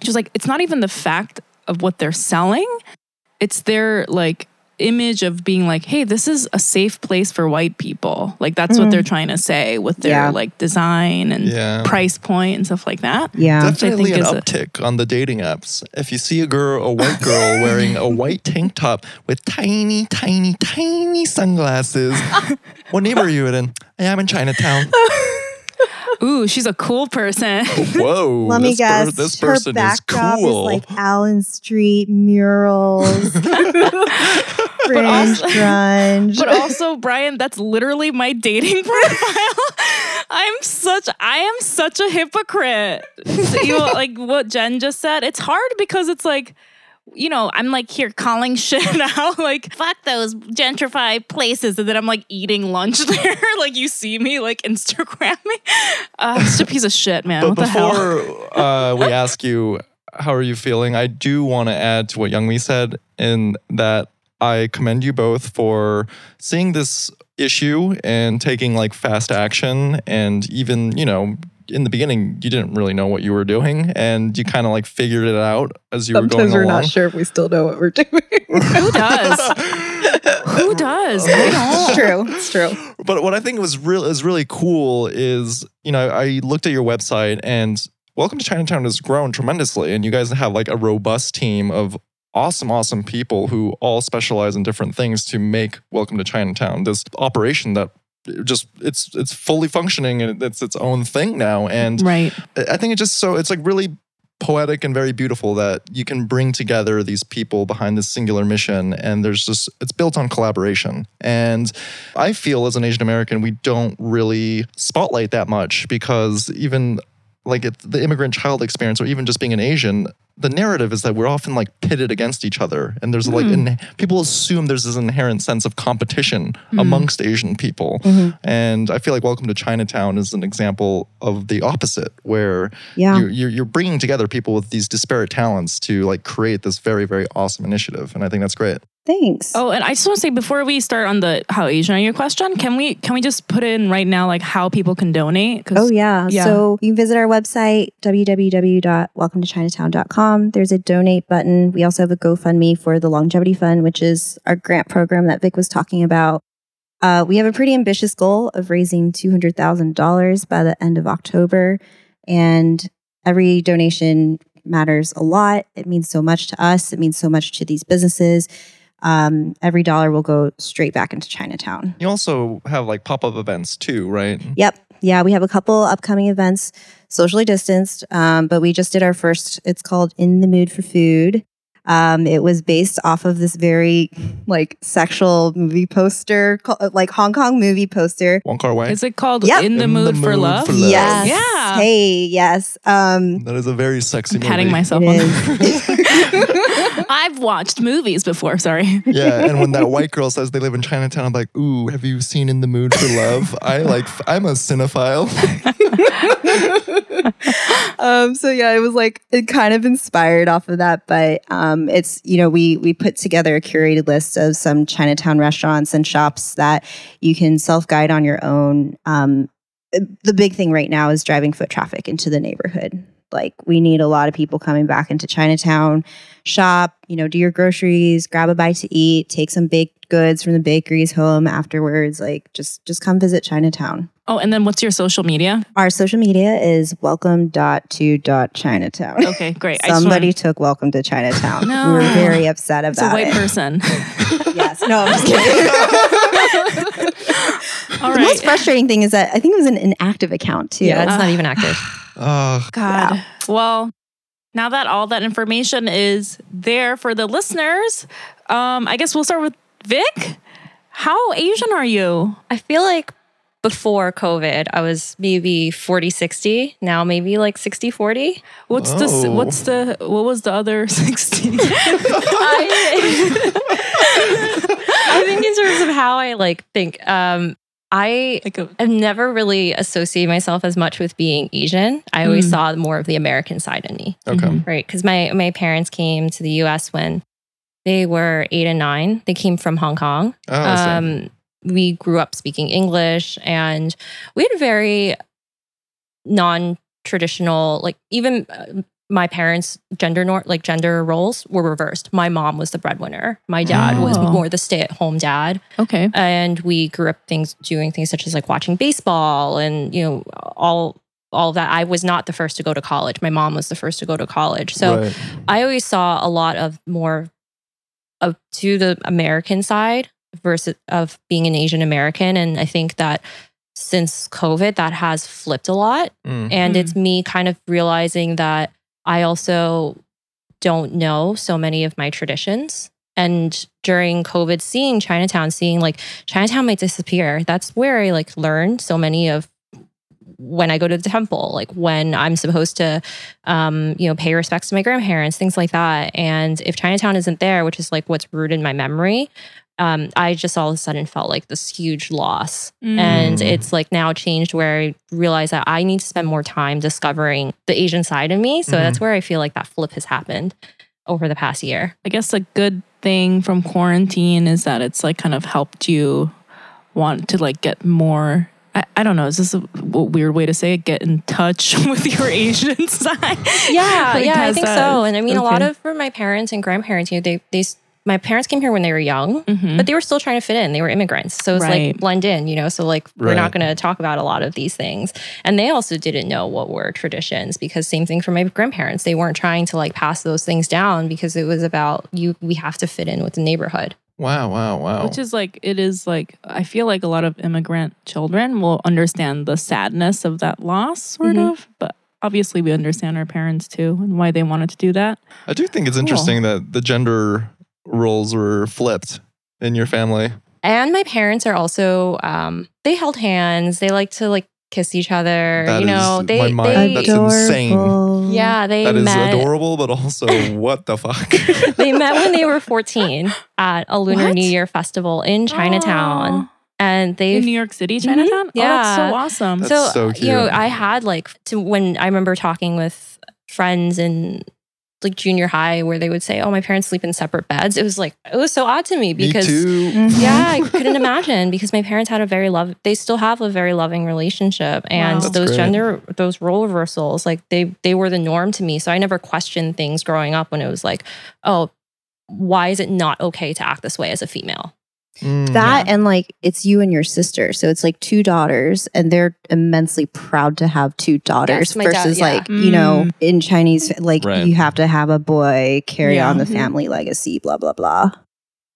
she was like it's not even the fact of what they're selling it's their like image of being like hey this is a safe place for white people like that's what Mhm. they're trying to say with their Yeah. like design and Yeah. price point and stuff like that Yeah. Definitely think an is a- uptick on the dating apps. If you see a girl, a white girl wearing a white tank top with tiny, tiny, tiny sunglasses, what neighbor are you in? I am in Chinatown. ooh she's a cool person Whoa. Let me this per- guess. this her person is backdrop cool. is like Allen Street murals, fringe also- grunge. but also brian that's literally my dating profile I'm such I am such a hypocrite. So you like what Jen just said. It's hard because it's like you know, I'm like here calling shit out, like fuck those gentrified places, and then I'm like eating lunch there. like you see me like Instagramming. Uh, it's a piece of shit, man. But what the hell? before uh, we ask you, how are you feeling? I do want to add to what Young Youngmi said in that I commend you both for seeing this issue and taking like fast action and even, you know, in the beginning you didn't really know what you were doing and you kind of like figured it out as you were Sometimes going we're along. not sure if we still know what we're doing. Who does? Who does? I don't. it's true. It's true. But what I think was real is really cool is, you know, I looked at your website and Welcome to Chinatown has grown tremendously, and you guys have like a robust team of awesome, awesome people who all specialize in different things to make Welcome to Chinatown this operation that just it's it's fully functioning and it's its own thing now. And Right. I think it just so it's like really poetic and very beautiful that you can bring together these people behind this singular mission and there's just it's built on collaboration and i feel as an asian american we don't really spotlight that much because even like the immigrant child experience or even just being an asian the narrative is that we're often like pitted against each other. And there's like hmm. in, people assume there's this inherent sense of competition hmm. amongst asian people. Mm-hmm. And i feel like welcome to chinatown is an example of the opposite where Yeah. you're, you're, you're bringing together people with these disparate talents to like create this very very awesome initiative. And i think that's great Thanks. Oh, and I just want to say before we start on the how Asian are you question, can we can we just put in right now like how people can donate? Oh yeah. Yeah. So you can visit our website www.welcometochinatown.com. There's a donate button. We also have a GoFundMe for the Longevity Fund, which is our grant program that Vic was talking about. Uh, we have a pretty ambitious goal of raising two hundred thousand dollars by the end of October, and every donation matters a lot. It means so much to us. It means so much to these businesses. Um, every dollar will go straight back into Chinatown. you also have like pop-up events too right Yep. Yeah, we have a couple upcoming events, socially distanced, um, but we just did our first. It's called In the Mood for Food. Um, it was based off of this very like sexual movie poster, like Hong Kong movie poster. Wong Kar-wai Is it called Yep. In the In the Mood for Mood Love? for Love. Yes. Yeah. Hey, yes. Um, that is a very sexy I'm movie patting myself it on is. the I've watched movies before, sorry. yeah and when that white girl says they live in chinatown i'm like ooh have you seen in the mood for love i like i'm a cinephile um, so yeah, it was like it kind of inspired off of that, but um, it's you know we we put together a curated list of some Chinatown restaurants and shops that you can self guide on your own. Um, the big thing right now is driving foot traffic into the neighborhood. Like we need a lot of people coming back into Chinatown, shop, you know, do your groceries, grab a bite to eat, take some baked goods from the bakeries home afterwards. Like just just come visit Chinatown. Oh, and then what's your social media? Our social media is welcome.to.chinatown. Okay, great. I just Somebody wanna- took welcome to Chinatown. No. We were very upset about it. it's a about white it. person. yes. No, I'm just kidding. All the most frustrating thing is that I think it was an inactive account too. Yeah, it's not uh, even active. Oh God. Well, now that all that information is there for the listeners, um, I guess we'll start with Vic. How Asian are you? I feel like before COVID, I was maybe 40 60. Now maybe like 60 40. What's the what's the what was the other sixty? I, I think in terms of how I like think, um, I like a, have never really associated myself as much with being Asian. I always Mm. saw more of the American side in me, okay Mhm. right? Because my my parents came to the U.S. when they were eight and nine. They came from Hong Kong. oh, Um, we grew up speaking English, and we had a very non-traditional, like even uh, my parents' gender nor- like gender roles were reversed. My mom was the breadwinner. My dad was Oh. more the stay-at-home dad okay. and we grew up things doing things such as like watching baseball and you know all all of that i was not the first to go to college my mom was the first to go to college so Right. i always saw a lot of more of to the american side versus of being an asian american and i think that since covid that has flipped a lot Mm. and Mm. it's me kind of realizing that I also don't know so many of my traditions. And during COVID, seeing Chinatown, seeing like Chinatown might disappear. That's where I like learned so many of when I go to the temple, like when I'm supposed to, um, you know, pay respects to my grandparents, things like that. And if Chinatown isn't there, which is like what's rooted in my memory, um, I just all of a sudden felt like this huge loss. Mm. And it's like now changed where I realize that I need to spend more time discovering the Asian side of me. So Mhm. that's where I feel like that flip has happened over the past year. I guess a good thing from quarantine is that it's like kind of helped you want to like get more. I, I don't know. Is this a weird way to say it? Get in touch with your Asian side. Yeah, Like, yeah, I think that- so. And I mean, a lot of for my parents and grandparents, you know, they they my parents came here when they were young, Mhm. but they were still trying to fit in. They were immigrants, so it's Right. like blend in, you know. So like we're not going to talk about a lot of these things, and they also didn't know what were traditions because same thing for my grandparents. They weren't trying to like pass those things down because it was about you. We have to fit in with the neighborhood. Wow, wow, wow. Which is like, it is like, I feel like a lot of immigrant children will understand the sadness of that loss, sort Mhm. of. But obviously, we understand our parents too and why they wanted to do that. I do think it's interesting that the gender roles were flipped in your family. And my parents are also um, they held hands. They like to like kiss each other. That you know, is they my mind. they That's insane. Yeah they That is met. adorable, but also what the fuck? they met when they were 14 at a Lunar What? New Year festival in Chinatown. And Oh, they in New York City, Chinatown? Oh, that's so awesome. That's so, so you know. I had like to when I remember talking with friends in like junior high where they would say, "Oh, my parents sleep in separate beds." It was like it was so odd to me because Me too. Mhm. yeah, I couldn't imagine because my parents had a very love. They still have a very loving relationship, and Wow. Those great. gender, those role reversals, like they they were the norm to me. So I never questioned things growing up when it was like, oh, why is it not okay to act this way as a female? Mm. That and like it's you and your sister. So it's like two daughters and they're immensely proud to have two daughters Yes, my dad- versus yeah. like, you know, in Chinese like Right. you have to have a boy carry Yeah. on the Mhm. family legacy, blah blah blah.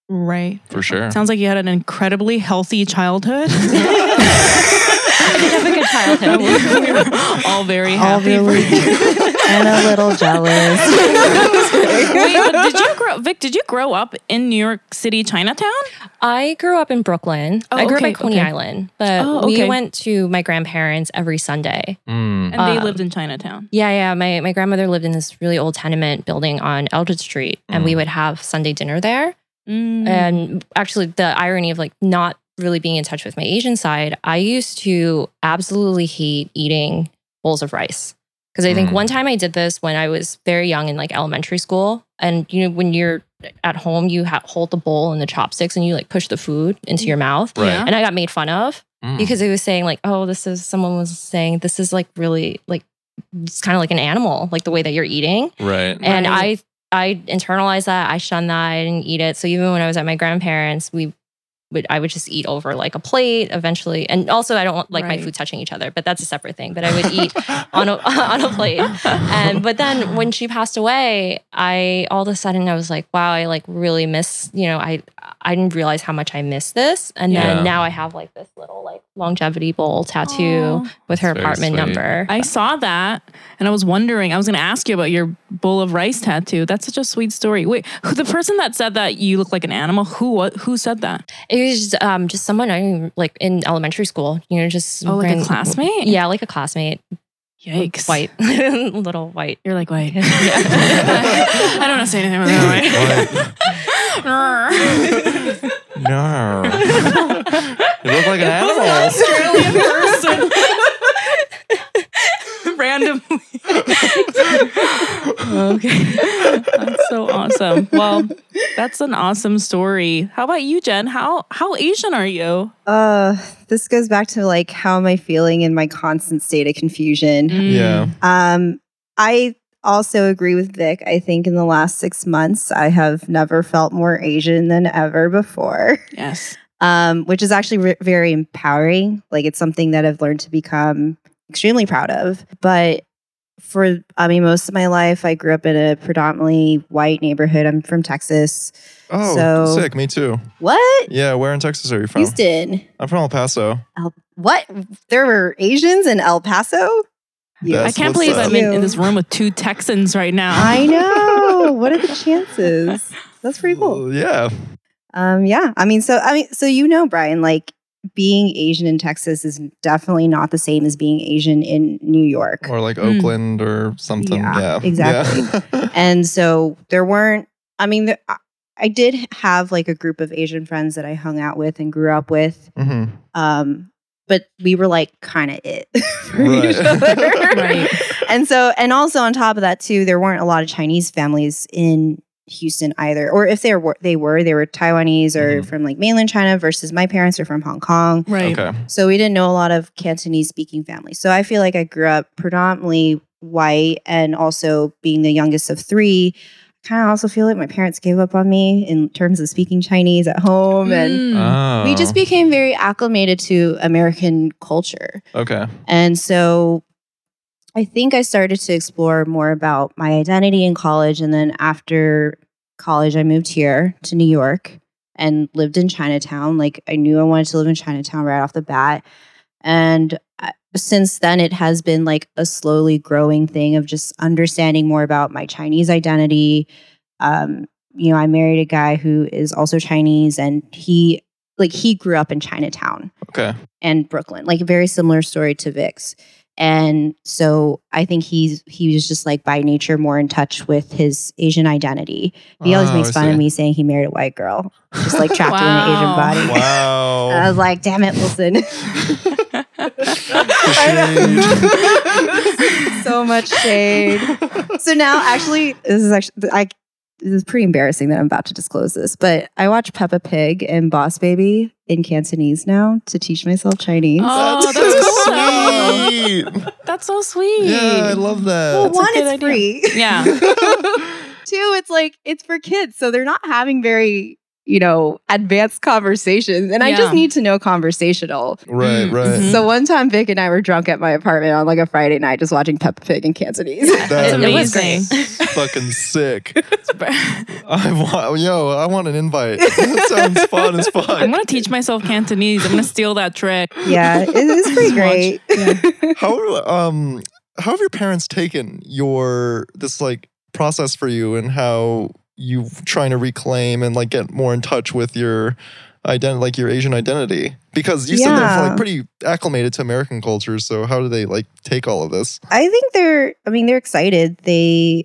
right. for sure. Sounds like you had an incredibly healthy childhood. I did have a good childhood. we were all very All happy really for you. And a little jealous. Wait, but did you grow, Vic? Did you grow up in New York City, Chinatown? I grew up in Brooklyn. Oh, I grew okay, up in Coney okay. Island, but Oh, we went to my grandparents every Sunday. Mm. And they Um, lived in Chinatown. Yeah, yeah. My my grandmother lived in this really old tenement building on Eldridge Street, and we Mm. would have Sunday dinner there. Mm. And actually, the irony of like not really being in touch with my Asian side, I used to absolutely hate eating bowls of rice. Because I think Mm. one time I did this when I was very young in like elementary school. And you know, when you're at home, you ha- hold the bowl and the chopsticks and you like push the food into your mouth. Right. And I got made fun of Mm. because it was saying like, oh, this is someone was saying this is like really like it's kind of like an animal, like the way that you're eating. right. And Right. I I internalized that. I shunned that. I didn't eat it. So even when I was at my grandparents, we would I would just eat over like a plate eventually. And also I don't want like Right. my food touching each other, but that's a separate thing. But I would eat on a on a plate. And but then when she passed away, I all of a sudden I was like, wow, I like really miss, you know, I I didn't realize how much I missed this. And Yeah. then now I have like this little like longevity bowl tattoo Aw. with her apartment sweet. number. I saw that and I was wondering, I was going to ask you about your bowl of rice tattoo. That's such a sweet story. Wait, who, the person that said that you look like an animal, who what, who said that? It was just, um, just someone I knew, like in elementary school, you know, just Oh, like a classmate? Yeah, like a classmate, Yikes. white, little white. You're like, white. Yeah. I don't want to say anything about that. White. No. you look like an animal. Australian person. Randomly. okay. That's so awesome. Well, that's an awesome story. How about you, Jen? How how Asian are you? Uh this goes back to like how am I feeling in my constant state of confusion. Yeah. Um, I also agree with Vic. I think in the last six months, I have never felt more Asian than ever before, Yes. um, which is actually re- very empowering. Like, it's something that I've learned to become extremely proud of. But for, I mean, most of my life, I grew up in a predominantly white neighborhood. I'm from Texas. Oh, So- sick. Me too. What? Yeah. Where in Texas are you from? Houston. I'm from El Paso. El- what? There were Asians in El Paso? You. I can't believe up. I'm in, in this room with two Texans right now. I know. what are the chances? That's pretty cool. Yeah. Um, yeah. I mean, so I mean, so you know, Brian, like being Asian in Texas is definitely not the same as being Asian in New York. Or like Mm. Oakland or something. Yeah, Yeah. exactly. Yeah. and so there weren't i mean there, I- i did have like a group of asian friends that i hung out with and grew up with hmm um but we were like kind of it for Right. each other Right. and so and also on top of that too there weren't a lot of chinese families in houston either or if they were they were they were taiwanese or Mhm. from like mainland china versus my parents are from hong kong Right. Okay. so we didn't know a lot of Cantonese speaking families. So I feel like I grew up predominantly white and also being the youngest of three. I kind of also feel like my parents gave up on me in terms of speaking Chinese at home. And Mm. Oh. we just became very acclimated to American culture. Okay. And so I think I started to explore more about my identity in college. And then after college, I moved here to New York and lived in Chinatown. Like I knew I wanted to live in Chinatown right off the bat. And since then, it has been like a slowly growing thing of just understanding more about my Chinese identity. Um, you know, I married a guy who is also Chinese and he, like, he grew up in Chinatown Okay. and Brooklyn, like a very similar story to Vic's. And so I think he's he was just like by nature more in touch with his Asian identity. He always Oh, makes fun of me saying he married a white girl, just like trapped in an Asian body. Wow. I was like, damn it, Wilson. so much shade. So now, actually, this is actually I. This is pretty embarrassing that I'm about to disclose this, but I watch Peppa Pig and Boss Baby in Cantonese now to teach myself Chinese. Oh, That's that's so cool. Sweet. That's so sweet. Yeah, I love well, that. a one, good it's idea. free. Yeah. Two, it's like it's for kids, so they're not having very you know advanced conversations, and I just need to know conversational. right, Mm, right. mhm. So one time, Vic and I were drunk at my apartment on like a Friday night, just watching Peppa Pig in Cantonese. That It's is amazing. fucking sick. I want, yo, I want an invite. That sounds fun as fuck. I'm gonna teach myself Cantonese. I'm gonna steal that trick. yeah, it is pretty great. how um how have your parents taken your this like process for you and how you trying to reclaim and like get more in touch with your identity like your asian identity because you said they're Yeah. like pretty acclimated to american culture so how do they like take all of this I think they're. I mean, they're excited. They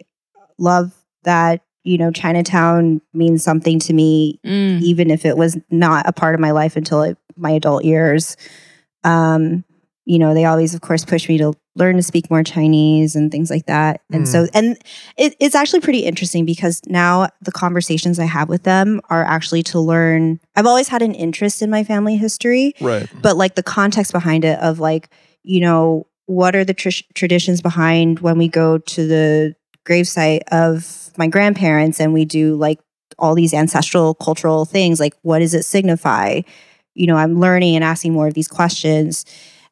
love that you know Chinatown means something to me Mm. even if it was not a part of my life until it, my adult years. Um, you know, they always, of course, push me to learn to speak more Chinese and things like that. And so, mm. and it, it's actually pretty interesting because now the conversations I have with them are actually to learn. I've always had an interest in my family history, right but like the context behind it of like, you know, what are the tr- traditions behind when we go to the gravesite of my grandparents and we do like all these ancestral cultural things like what does it signify you know i'm learning and asking more of these questions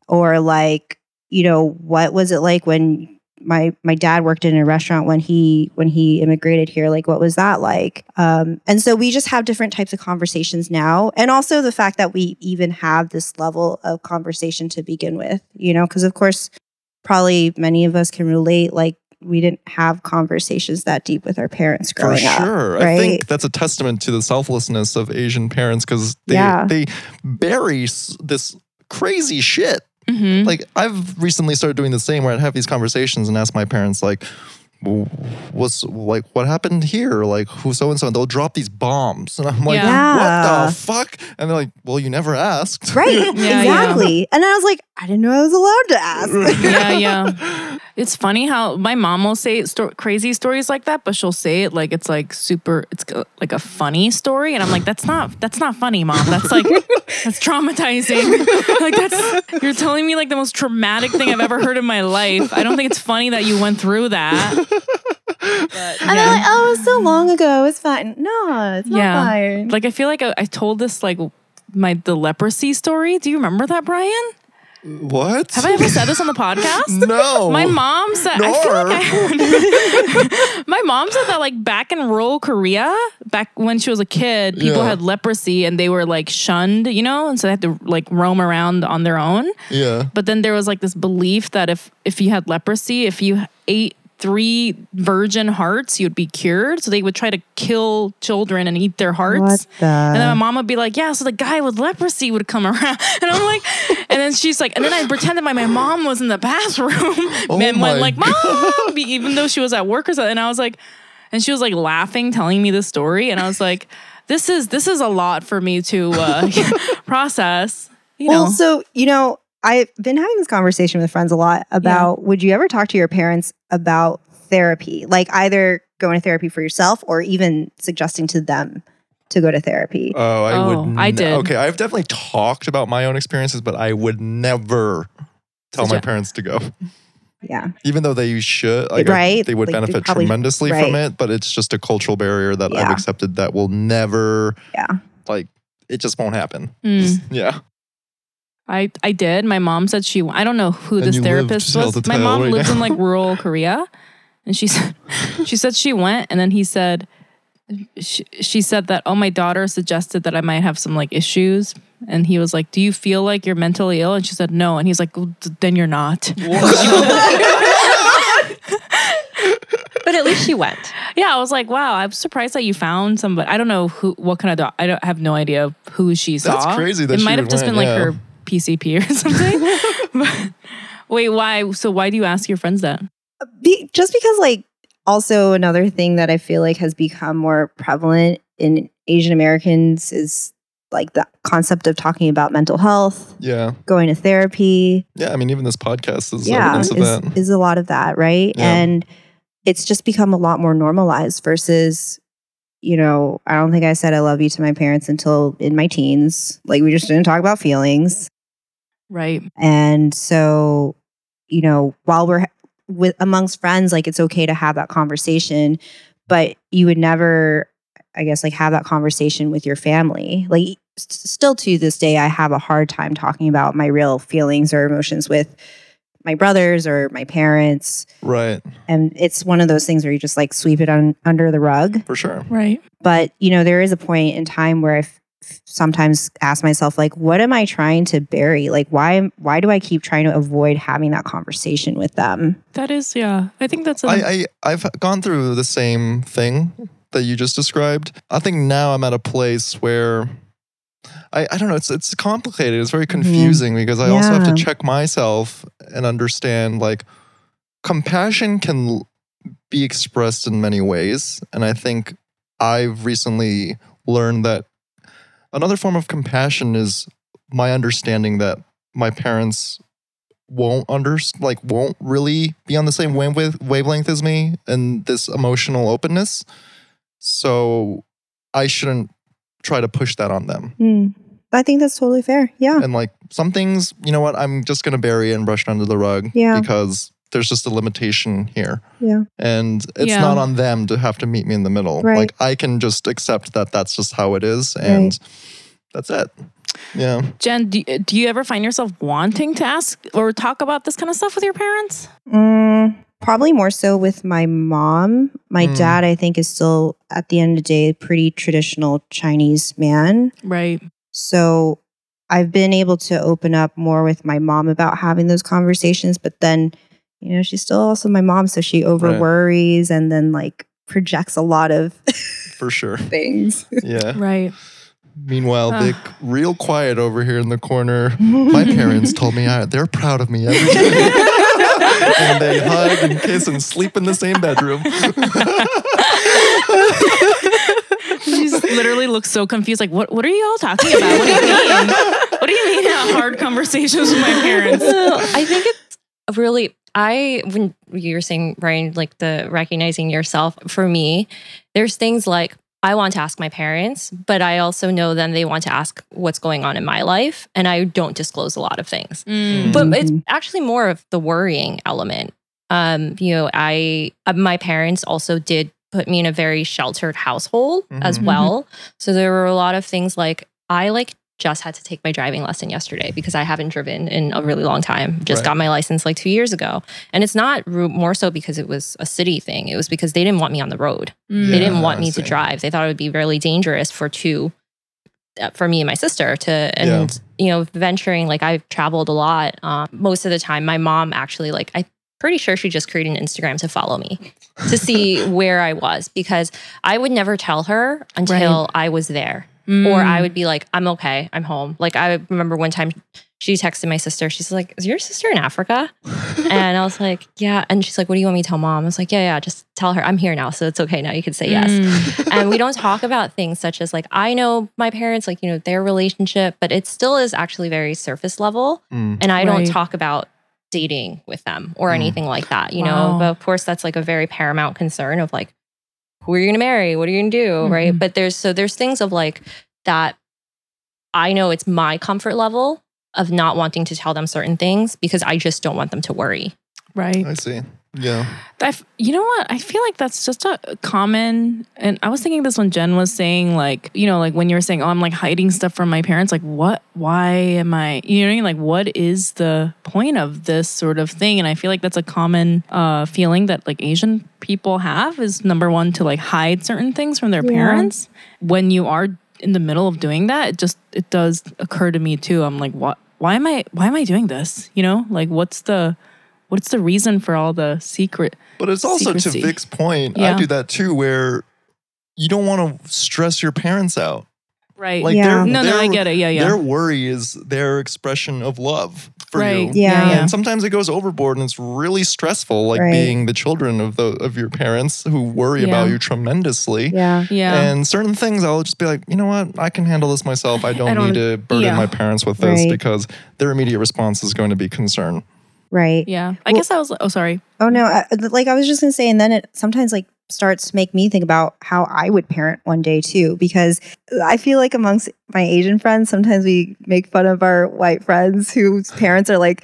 or like you know what was it like when my my dad worked in a restaurant when he when he immigrated here? Like what was that like? Um and so we just have different types of conversations now and also the fact that we even have this level of conversation to begin with you know because of course probably many of us can relate like we didn't have conversations that deep with our parents for growing up sure. I think that's a testament to the selflessness of asian parents because they Yeah. they bury this crazy shit Mhm. like I've recently started doing the same where I'd have these conversations and ask my parents like "W- what's like what happened here like who so and so and they'll drop these bombs and I'm like Yeah. what the fuck and they're like well you never asked right Yeah, yeah. exactly and i was like i didn't know i was allowed to ask yeah, yeah. It's funny how my mom will say sto- crazy stories like that, but she'll say it like it's like super. It's like a funny story, and I'm like, that's not that's not funny, mom. That's like that's traumatizing. like that's you're telling me like the most traumatic thing I've ever heard in my life. I don't think it's funny that you went through that. But, And they're like, oh, it was so long ago. It's fine. No, it's not Yeah. fine. Like I feel like I, I told this like my the leprosy story. Do you remember that, Brian? what Have I ever said this on the podcast? no My mom said, I feel like I, my mom said that like back in rural Korea, back when she was a kid, people Yeah. had leprosy and they were like shunned, you know, and so they had to like roam around on their own. yeah But then there was like this belief that if if you had leprosy, if you ate three virgin hearts, you'd be cured. So they would try to kill children and eat their hearts. What the? And then my mom would be like, Yeah, so the guy with leprosy would come around. And I'm like, and then she's like, and then I pretended my, my mom was in the bathroom Oh and my went like, Mom, even though she was at work or something. And I was like, and she was like laughing, telling me the story. And I was like, this is this is a lot for me to uh, process. You know, well, so you know, I've been having this conversation with friends a lot about would you ever talk to your parents about therapy, like either going to therapy for yourself or even suggesting to them to go to therapy. Oh, I Oh, would. I n- did. Okay, I've definitely talked about my own experiences, but I would never tell my Suggest- parents to go, yeah, even though they should. Like, Right, They would like, benefit probably- tremendously right. from it, but it's just a cultural barrier that I've accepted that will never. Yeah. Like, it just won't happen. Mm. Yeah. I I did. My mom said she. I don't know who And this you lived therapist tell was. the My tale mom right lives now. in like rural Korea, and she said she said she went, and then he said she, she said that oh my daughter suggested that I might have some like issues, and he was like, "Do you feel like you're mentally ill?" And she said no, and he's like, well, d- "Then you're not." But at least she went. Yeah, I was like, "Wow, I'm surprised that you found somebody." I don't know who, what kind of dog. I don't have no idea who she saw. That's crazy that it she might have just went, been like yeah. her PCP or something. But- wait, why? So why do you ask your friends that? Be, just because like also another thing that I feel like has become more prevalent in Asian Americans is like the concept of talking about mental health, Yeah. going to therapy. Yeah. I mean, even this podcast is yeah, evidence of is, that. is a lot of that, right? Yeah. And it's just become a lot more normalized versus, you know, I don't think I said I love you to my parents until in my teens. Like we just didn't talk about feelings. Right. And so, you know, while we're with amongst friends, like it's okay to have that conversation, but you would never, I guess, like have that conversation with your family. Like, s- still to this day, I have a hard time talking about my real feelings or emotions with my brothers or my parents. right. And it's one of those things where you just like sweep it on, under the rug For sure. Right. but you know there is a point in time where i f- sometimes ask myself like what am i trying to bury like why why do i keep trying to avoid having that conversation with them That is, yeah. I think that's a, I, I I've gone through the same thing that you just described. I think now I'm at a place where I, I don't know, it's it's complicated. It's very mm-hmm. confusing because I also have to check myself and understand like compassion can be expressed in many ways. And I think I've recently learned that another form of compassion is my understanding that my parents won't under like won't really be on the same wave- wavelength as me and this emotional openness so i shouldn't try to push that on them Hmm. i think that's totally fair yeah and like some things you know what i'm just gonna bury and brush it under the rug Yeah. because there's just a limitation here yeah and it's Yeah. not on them to have to meet me in the middle Right. like i can just accept that that's just how it is and that's it yeah Jen, do, do you ever find yourself wanting to ask or talk about this kind of stuff with your parents? Mm, probably more so with my mom my Mm. dad i think is still at the end of the day a pretty traditional chinese man Right. So I've been able to open up more with my mom about having those conversations, but then, you know, she's still also my mom. So she over Right. worries and then like projects a lot of for sure things. yeah Right. Meanwhile, Ah. Vic, real quiet over here in the corner. My parents told me I, they're proud of me every day. and they hug and kiss and sleep in the same bedroom. She just literally looks so confused. Like, what? What are you all talking about? What do you mean? What do you mean? Have hard conversations with my parents. I think it's really I when you were saying Brian like the recognizing yourself for me there's things like I want to ask my parents but I also know then they want to ask what's going on in my life and I don't disclose a lot of things Mm. but it's Mhm. actually more of the worrying element um you know I uh, my parents also did put me in a very sheltered household as Mhm. well so there were a lot of things like I like just had to take my driving lesson yesterday because I haven't driven in a really long time. Just Right. got my license like two years ago. And it's not more so because it was a city thing. It was because they didn't want me on the road. Mm. They didn't want me to drive. They thought it would be really dangerous for two, uh, for me and my sister to, and, you know, venturing, like I've traveled a lot. Um, most of the time, my mom actually, like, I pretty sure she just created an Instagram to follow me to see where I was because I would never tell her until I was there. Mm. Or I would be like, I'm okay, I'm home. Like I remember one time she texted my sister, she's like, Is your sister in Africa? and I was like, Yeah. And she's like, What do you want me to tell mom? I was like, Yeah, yeah, just tell her I'm here now. So it's okay now. You can say yes Mm. and we don't talk about things such as like I know my parents, like you know their relationship, but it still is actually very surface level, Mm. and I don't talk about dating with them or Mm. anything like that, you Wow. know. But of course, that's like a very paramount concern of like who are you going to marry, what are you going to do, right? Mhm. But there's so there's things of like that. I know it's my comfort level of not wanting to tell them certain things because I just don't want them to worry. right. I see. Yeah. I f- you know what? I feel like that's just a common. And I was thinking this when Jen was saying, like, you know, like when you were saying, oh, I'm like hiding stuff from my parents. Like, what? Why am I? You know what I mean? Like, what is the point of this sort of thing? And I feel like that's a common uh, feeling that like Asian people have is number one to like hide certain things from their Yeah. parents. When you are in the middle of doing that, it just it does occur to me too. I'm like, what? Why am I? Why am I doing this? You know, like, what's the What's the reason for all the secret? But it's also Secrecy. to Vic's point. I do that too, where you don't want to stress your parents out. Right. Like Yeah. their, no, no, I get it. Yeah, yeah. Their worry is their expression of love for right. you. Yeah. And sometimes it goes overboard and it's really stressful, like Right. being the children of the of your parents who worry about you tremendously. Yeah. Yeah. And certain things I'll just be like, you know what, I can handle this myself. I don't, don't- need to burden yeah. my parents with this Right. because their immediate response is going to be concern. Right. yeah. I Well- guess I was. Oh, sorry. Oh no, I, like I was just gonna say, and then it sometimes like starts to make me think about how I would parent one day too, because I feel like amongst my Asian friends, sometimes we make fun of our white friends whose parents are like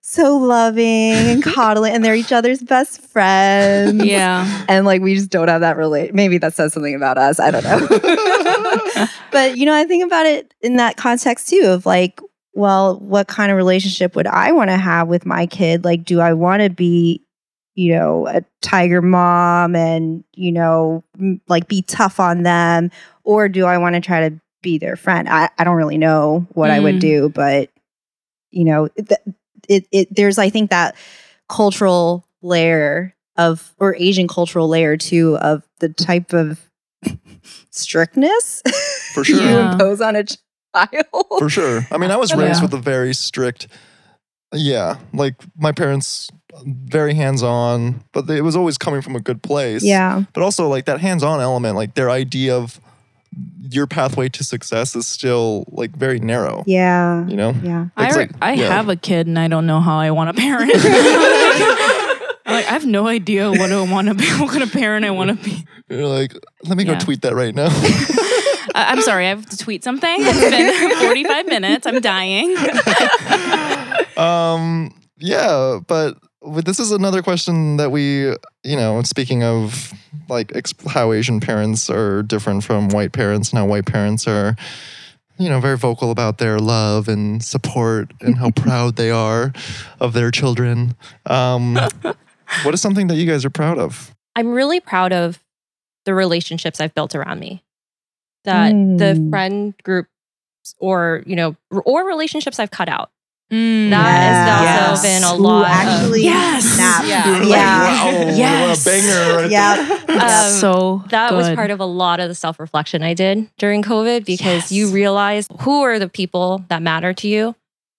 so loving and coddling, and they're each other's best friends. Yeah. And like we just don't have that relate. Maybe that says something about us. I don't know. but you know, I think about it in that context too of like, well, what kind of relationship would I want to have with my kid? Like, do I want to be, you know, a tiger mom and, you know, m- like be tough on them? Or do I want to try to be their friend? I, I don't really know what I would Mm. do, but, you know, it, it, it, there's, I think, that cultural layer of, or Asian cultural layer too, of the type of strictness For sure. you Yeah. impose on a child. For sure. I mean, I was Yeah. raised with a very strict, yeah, like my parents, very hands on, but it was always coming from a good place. yeah. But also, like that hands on element, like their idea of your pathway to success is still like very narrow, Yeah. you know? Yeah. I, like- I yeah. have a kid and I don't know how I want to parent. I'm like I have no idea what I want to be, what kind of parent I want to be. You're like, let me go Yeah. tweet that right now. I- I'm sorry, I have to tweet something. It's been 45 minutes. I'm dying. um, yeah, but with- this is another question that we, you know, speaking of like exp- how Asian parents are different from white parents and how white parents are, you know, very vocal about their love and support and how proud they are of their children. Um, what is something that you guys are proud of? I'm really proud of the relationships I've built around me. That the Mm. friend groups or, you know, or relationships I've cut out. Mm. That has also Yes. been a Ooh, lot of- Yes. snap. Yeah. You're like, Yeah. wow, Yes. a banger. Right Yeah. Um, so that was part of a lot of the self reflection I did during COVID because Yes. you realize who are the people that matter to you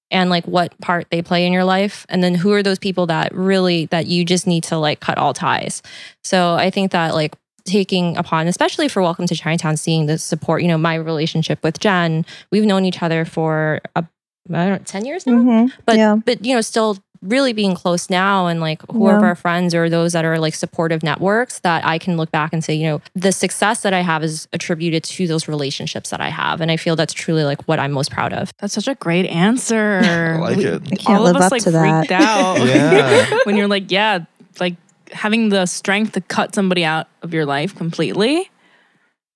and like what part they play in your life. And then who are those people that really, that you just need to like cut all ties. So I think that like taking upon, especially for Welcome to Chinatown, seeing the support, you know, my relationship with Jen, we've known each other for, a, I don't know, 10 years now? Mhm. but yeah. but you know still really being close now and like who Yeah. are our friends or those that are like supportive networks that I can look back and say you know the success that I have is attributed to those relationships that I have and I feel that's truly like what I'm most proud of That's such a great answer. I like We- it. I can't all live of us up like to that. freaked out. Yeah. when you're like, yeah, like having the strength to cut somebody out of your life completely.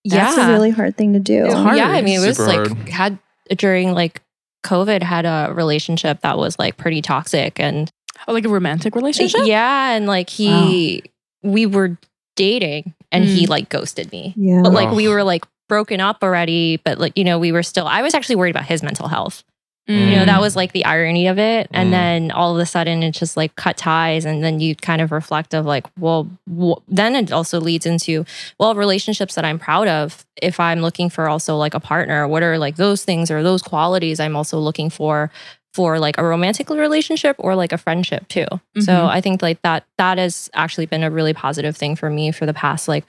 Yeah. That's a really hard thing to do. It's hard. yeah I mean it was Super like hard. had during like COVID had a relationship that was like pretty toxic and Oh, like a romantic relationship? yeah and like he we were dating and he Mm. like ghosted me Yeah. but like we were like broken up already but like you know we were still i was actually worried about his mental health You know, Mm. that was like the irony of it. And Mm. then all of a sudden it's just like cut ties. And then you kind of reflect of like, well, wh- then it also leads into, well, relationships that I'm proud of. If I'm looking for also like a partner, what are like those things or those qualities I'm also looking for for like a romantic relationship or like a friendship too. So Mhm. I think like that that has actually been a really positive thing for me for the past like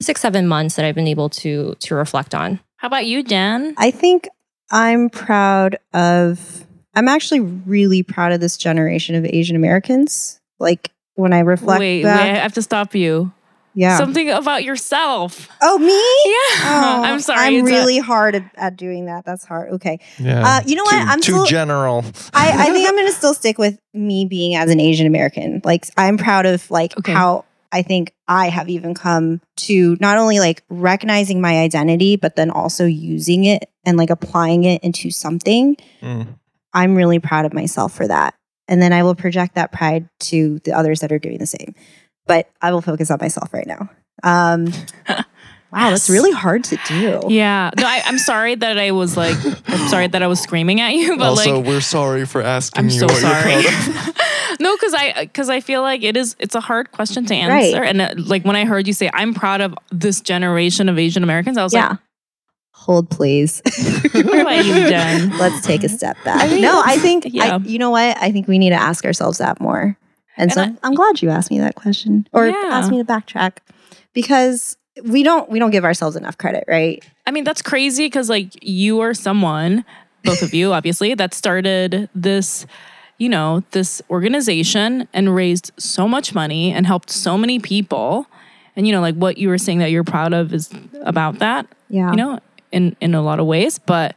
six, seven months that I've been able to to reflect on. How about you, Jen? I think I'm proud of, I'm actually really proud of this generation of Asian Americans. Like when I reflect wait, back. wait, I have to stop you. yeah. Something about yourself. oh, me? Yeah. Oh, I'm sorry. I'm it's a- really hard at, at doing that. That's hard. Okay. Yeah. Uh, you know what? I'm too still- general. I, I think I'm going to still stick with me being as an Asian American. Like I'm proud of like Okay. how I think I have even come to not only like recognizing my identity, but then also using it and like applying it into something. Mm. I'm really proud of myself for that. And then I will project that pride to the others that are doing the same. But I will focus on myself right now. Um, wow, that's really hard to do. Yeah. No, I, I'm sorry that I was like, I'm sorry that I was screaming at you, but also, like, we're sorry for asking I'm you so what sorry. you're proud of. no, because I because I feel like it is it's a hard question to Right. answer, and uh, like when I heard you say I'm proud of this generation of Asian Americans, I was Yeah. like, Hold, please. what you, Jen? Let's take a step back. I mean, no, I think, yeah. I, you know what? I think we need to ask ourselves that more. And, And so I, am glad you asked me that question or Yeah. asked me to backtrack because we don't we don't give ourselves enough credit, right? I mean, that's crazy because like you are someone, both of you, obviously, that started this, you know, this organization and raised so much money and helped so many people. And you know, like what you were saying that you're proud of is about that, Yeah. you know, in in a lot of ways. But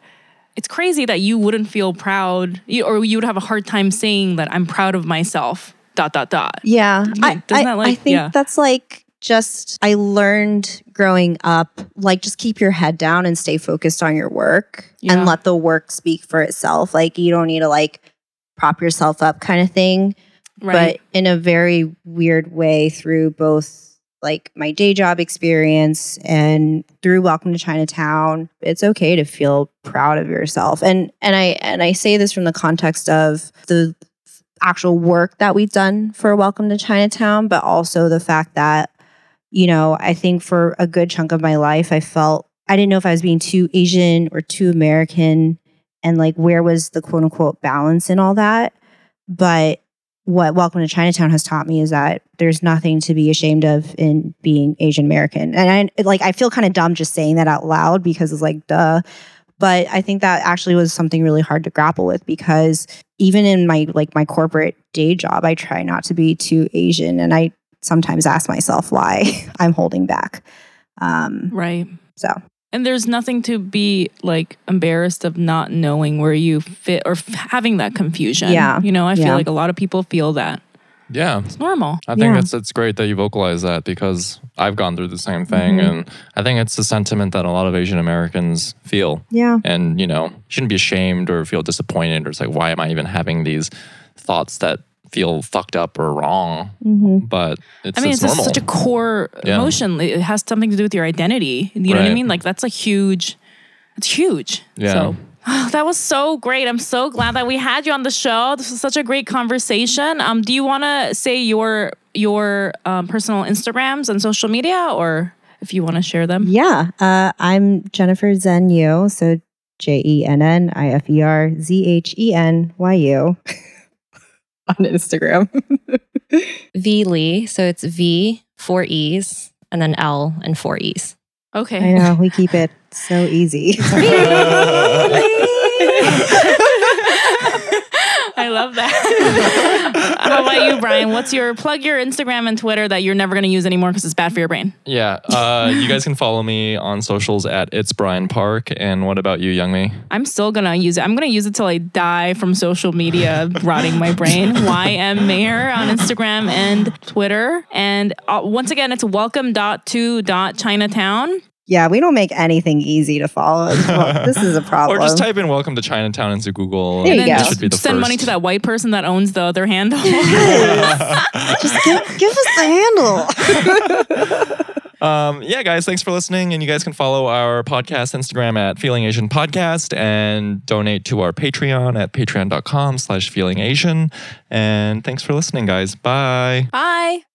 it's crazy that you wouldn't feel proud, or you would have a hard time saying that I'm proud of myself. Dot dot dot. Yeah. Doesn't I, that, like- I think yeah. that's like just I learned growing up, like just keep your head down and stay focused on your work Yeah. and let the work speak for itself. Like you don't need to like prop yourself up kind of thing. Right. but in a very weird way through both like my day job experience and through welcome to chinatown it's okay to feel proud of yourself and and i and i say this from the context of the actual work that we've done for welcome to chinatown but also the fact that you know i think for a good chunk of my life i felt i didn't know if i was being too asian or too american and like where was the quote unquote balance in all that but what Welcome to Chinatown has taught me is that there's nothing to be ashamed of in being Asian American. And I like I feel kind of dumb just saying that out loud because it's like duh. But I think that actually was something really hard to grapple with because even in my like my corporate day job, I try not to be too Asian and I sometimes ask myself why I'm holding back. Um right. so And there's nothing to be like embarrassed of not knowing where you fit or f- having that confusion. Yeah. You know, I feel Yeah. like a lot of people feel that. Yeah. It's normal. I think Yeah. it's it's great that you vocalize that because I've gone through the same thing, Mhm. and I think it's the sentiment that a lot of Asian Americans feel. yeah. And you know, shouldn't be ashamed or feel disappointed or it's like, why am I even having these thoughts that feel fucked up or wrong? hmm But it's, I mean, it's, it's, just such a core Yeah. emotion. It has something to do with your identity. You know what I mean? Like that's a huge, it's huge. Yeah. So that was so great. I'm so glad that we had you on the show. This was such a great conversation. Um, do you want to say your your um, personal Instagrams and social media, or if you want to share them? Yeah. Uh, I'm Jennifer Zhen Yu. So J E N N I F E R Z H E N Y U on Instagram. V Lee. So it's V, four E's, and then L and four E's. Okay. I know we keep it so easy. I love that. How about you, Brian? What's your plug your Instagram and Twitter that you're never going to use anymore because it's bad for your brain? yeah. Uh, you guys can follow me on socials at it's Brian Park. And what about you, Young Mi? I'm still gonna use it. I'm gonna use it till I die from social media rotting my brain. YM Mayer on Instagram and Twitter. And uh, once again, it's welcome.to.chinatown. yeah, we don't make anything easy to follow. this is a problem. Or just type in "Welcome to Chinatown" into Google. There and you And then go. just should be the send first. money to that white person that owns the other handle. just give, give us the handle. Um, yeah, guys, thanks for listening. And you guys can follow our podcast Instagram at Feeling Asian Podcast and donate to our Patreon at patreon.com slash feeling Asian. And thanks for listening, guys. Bye. Bye.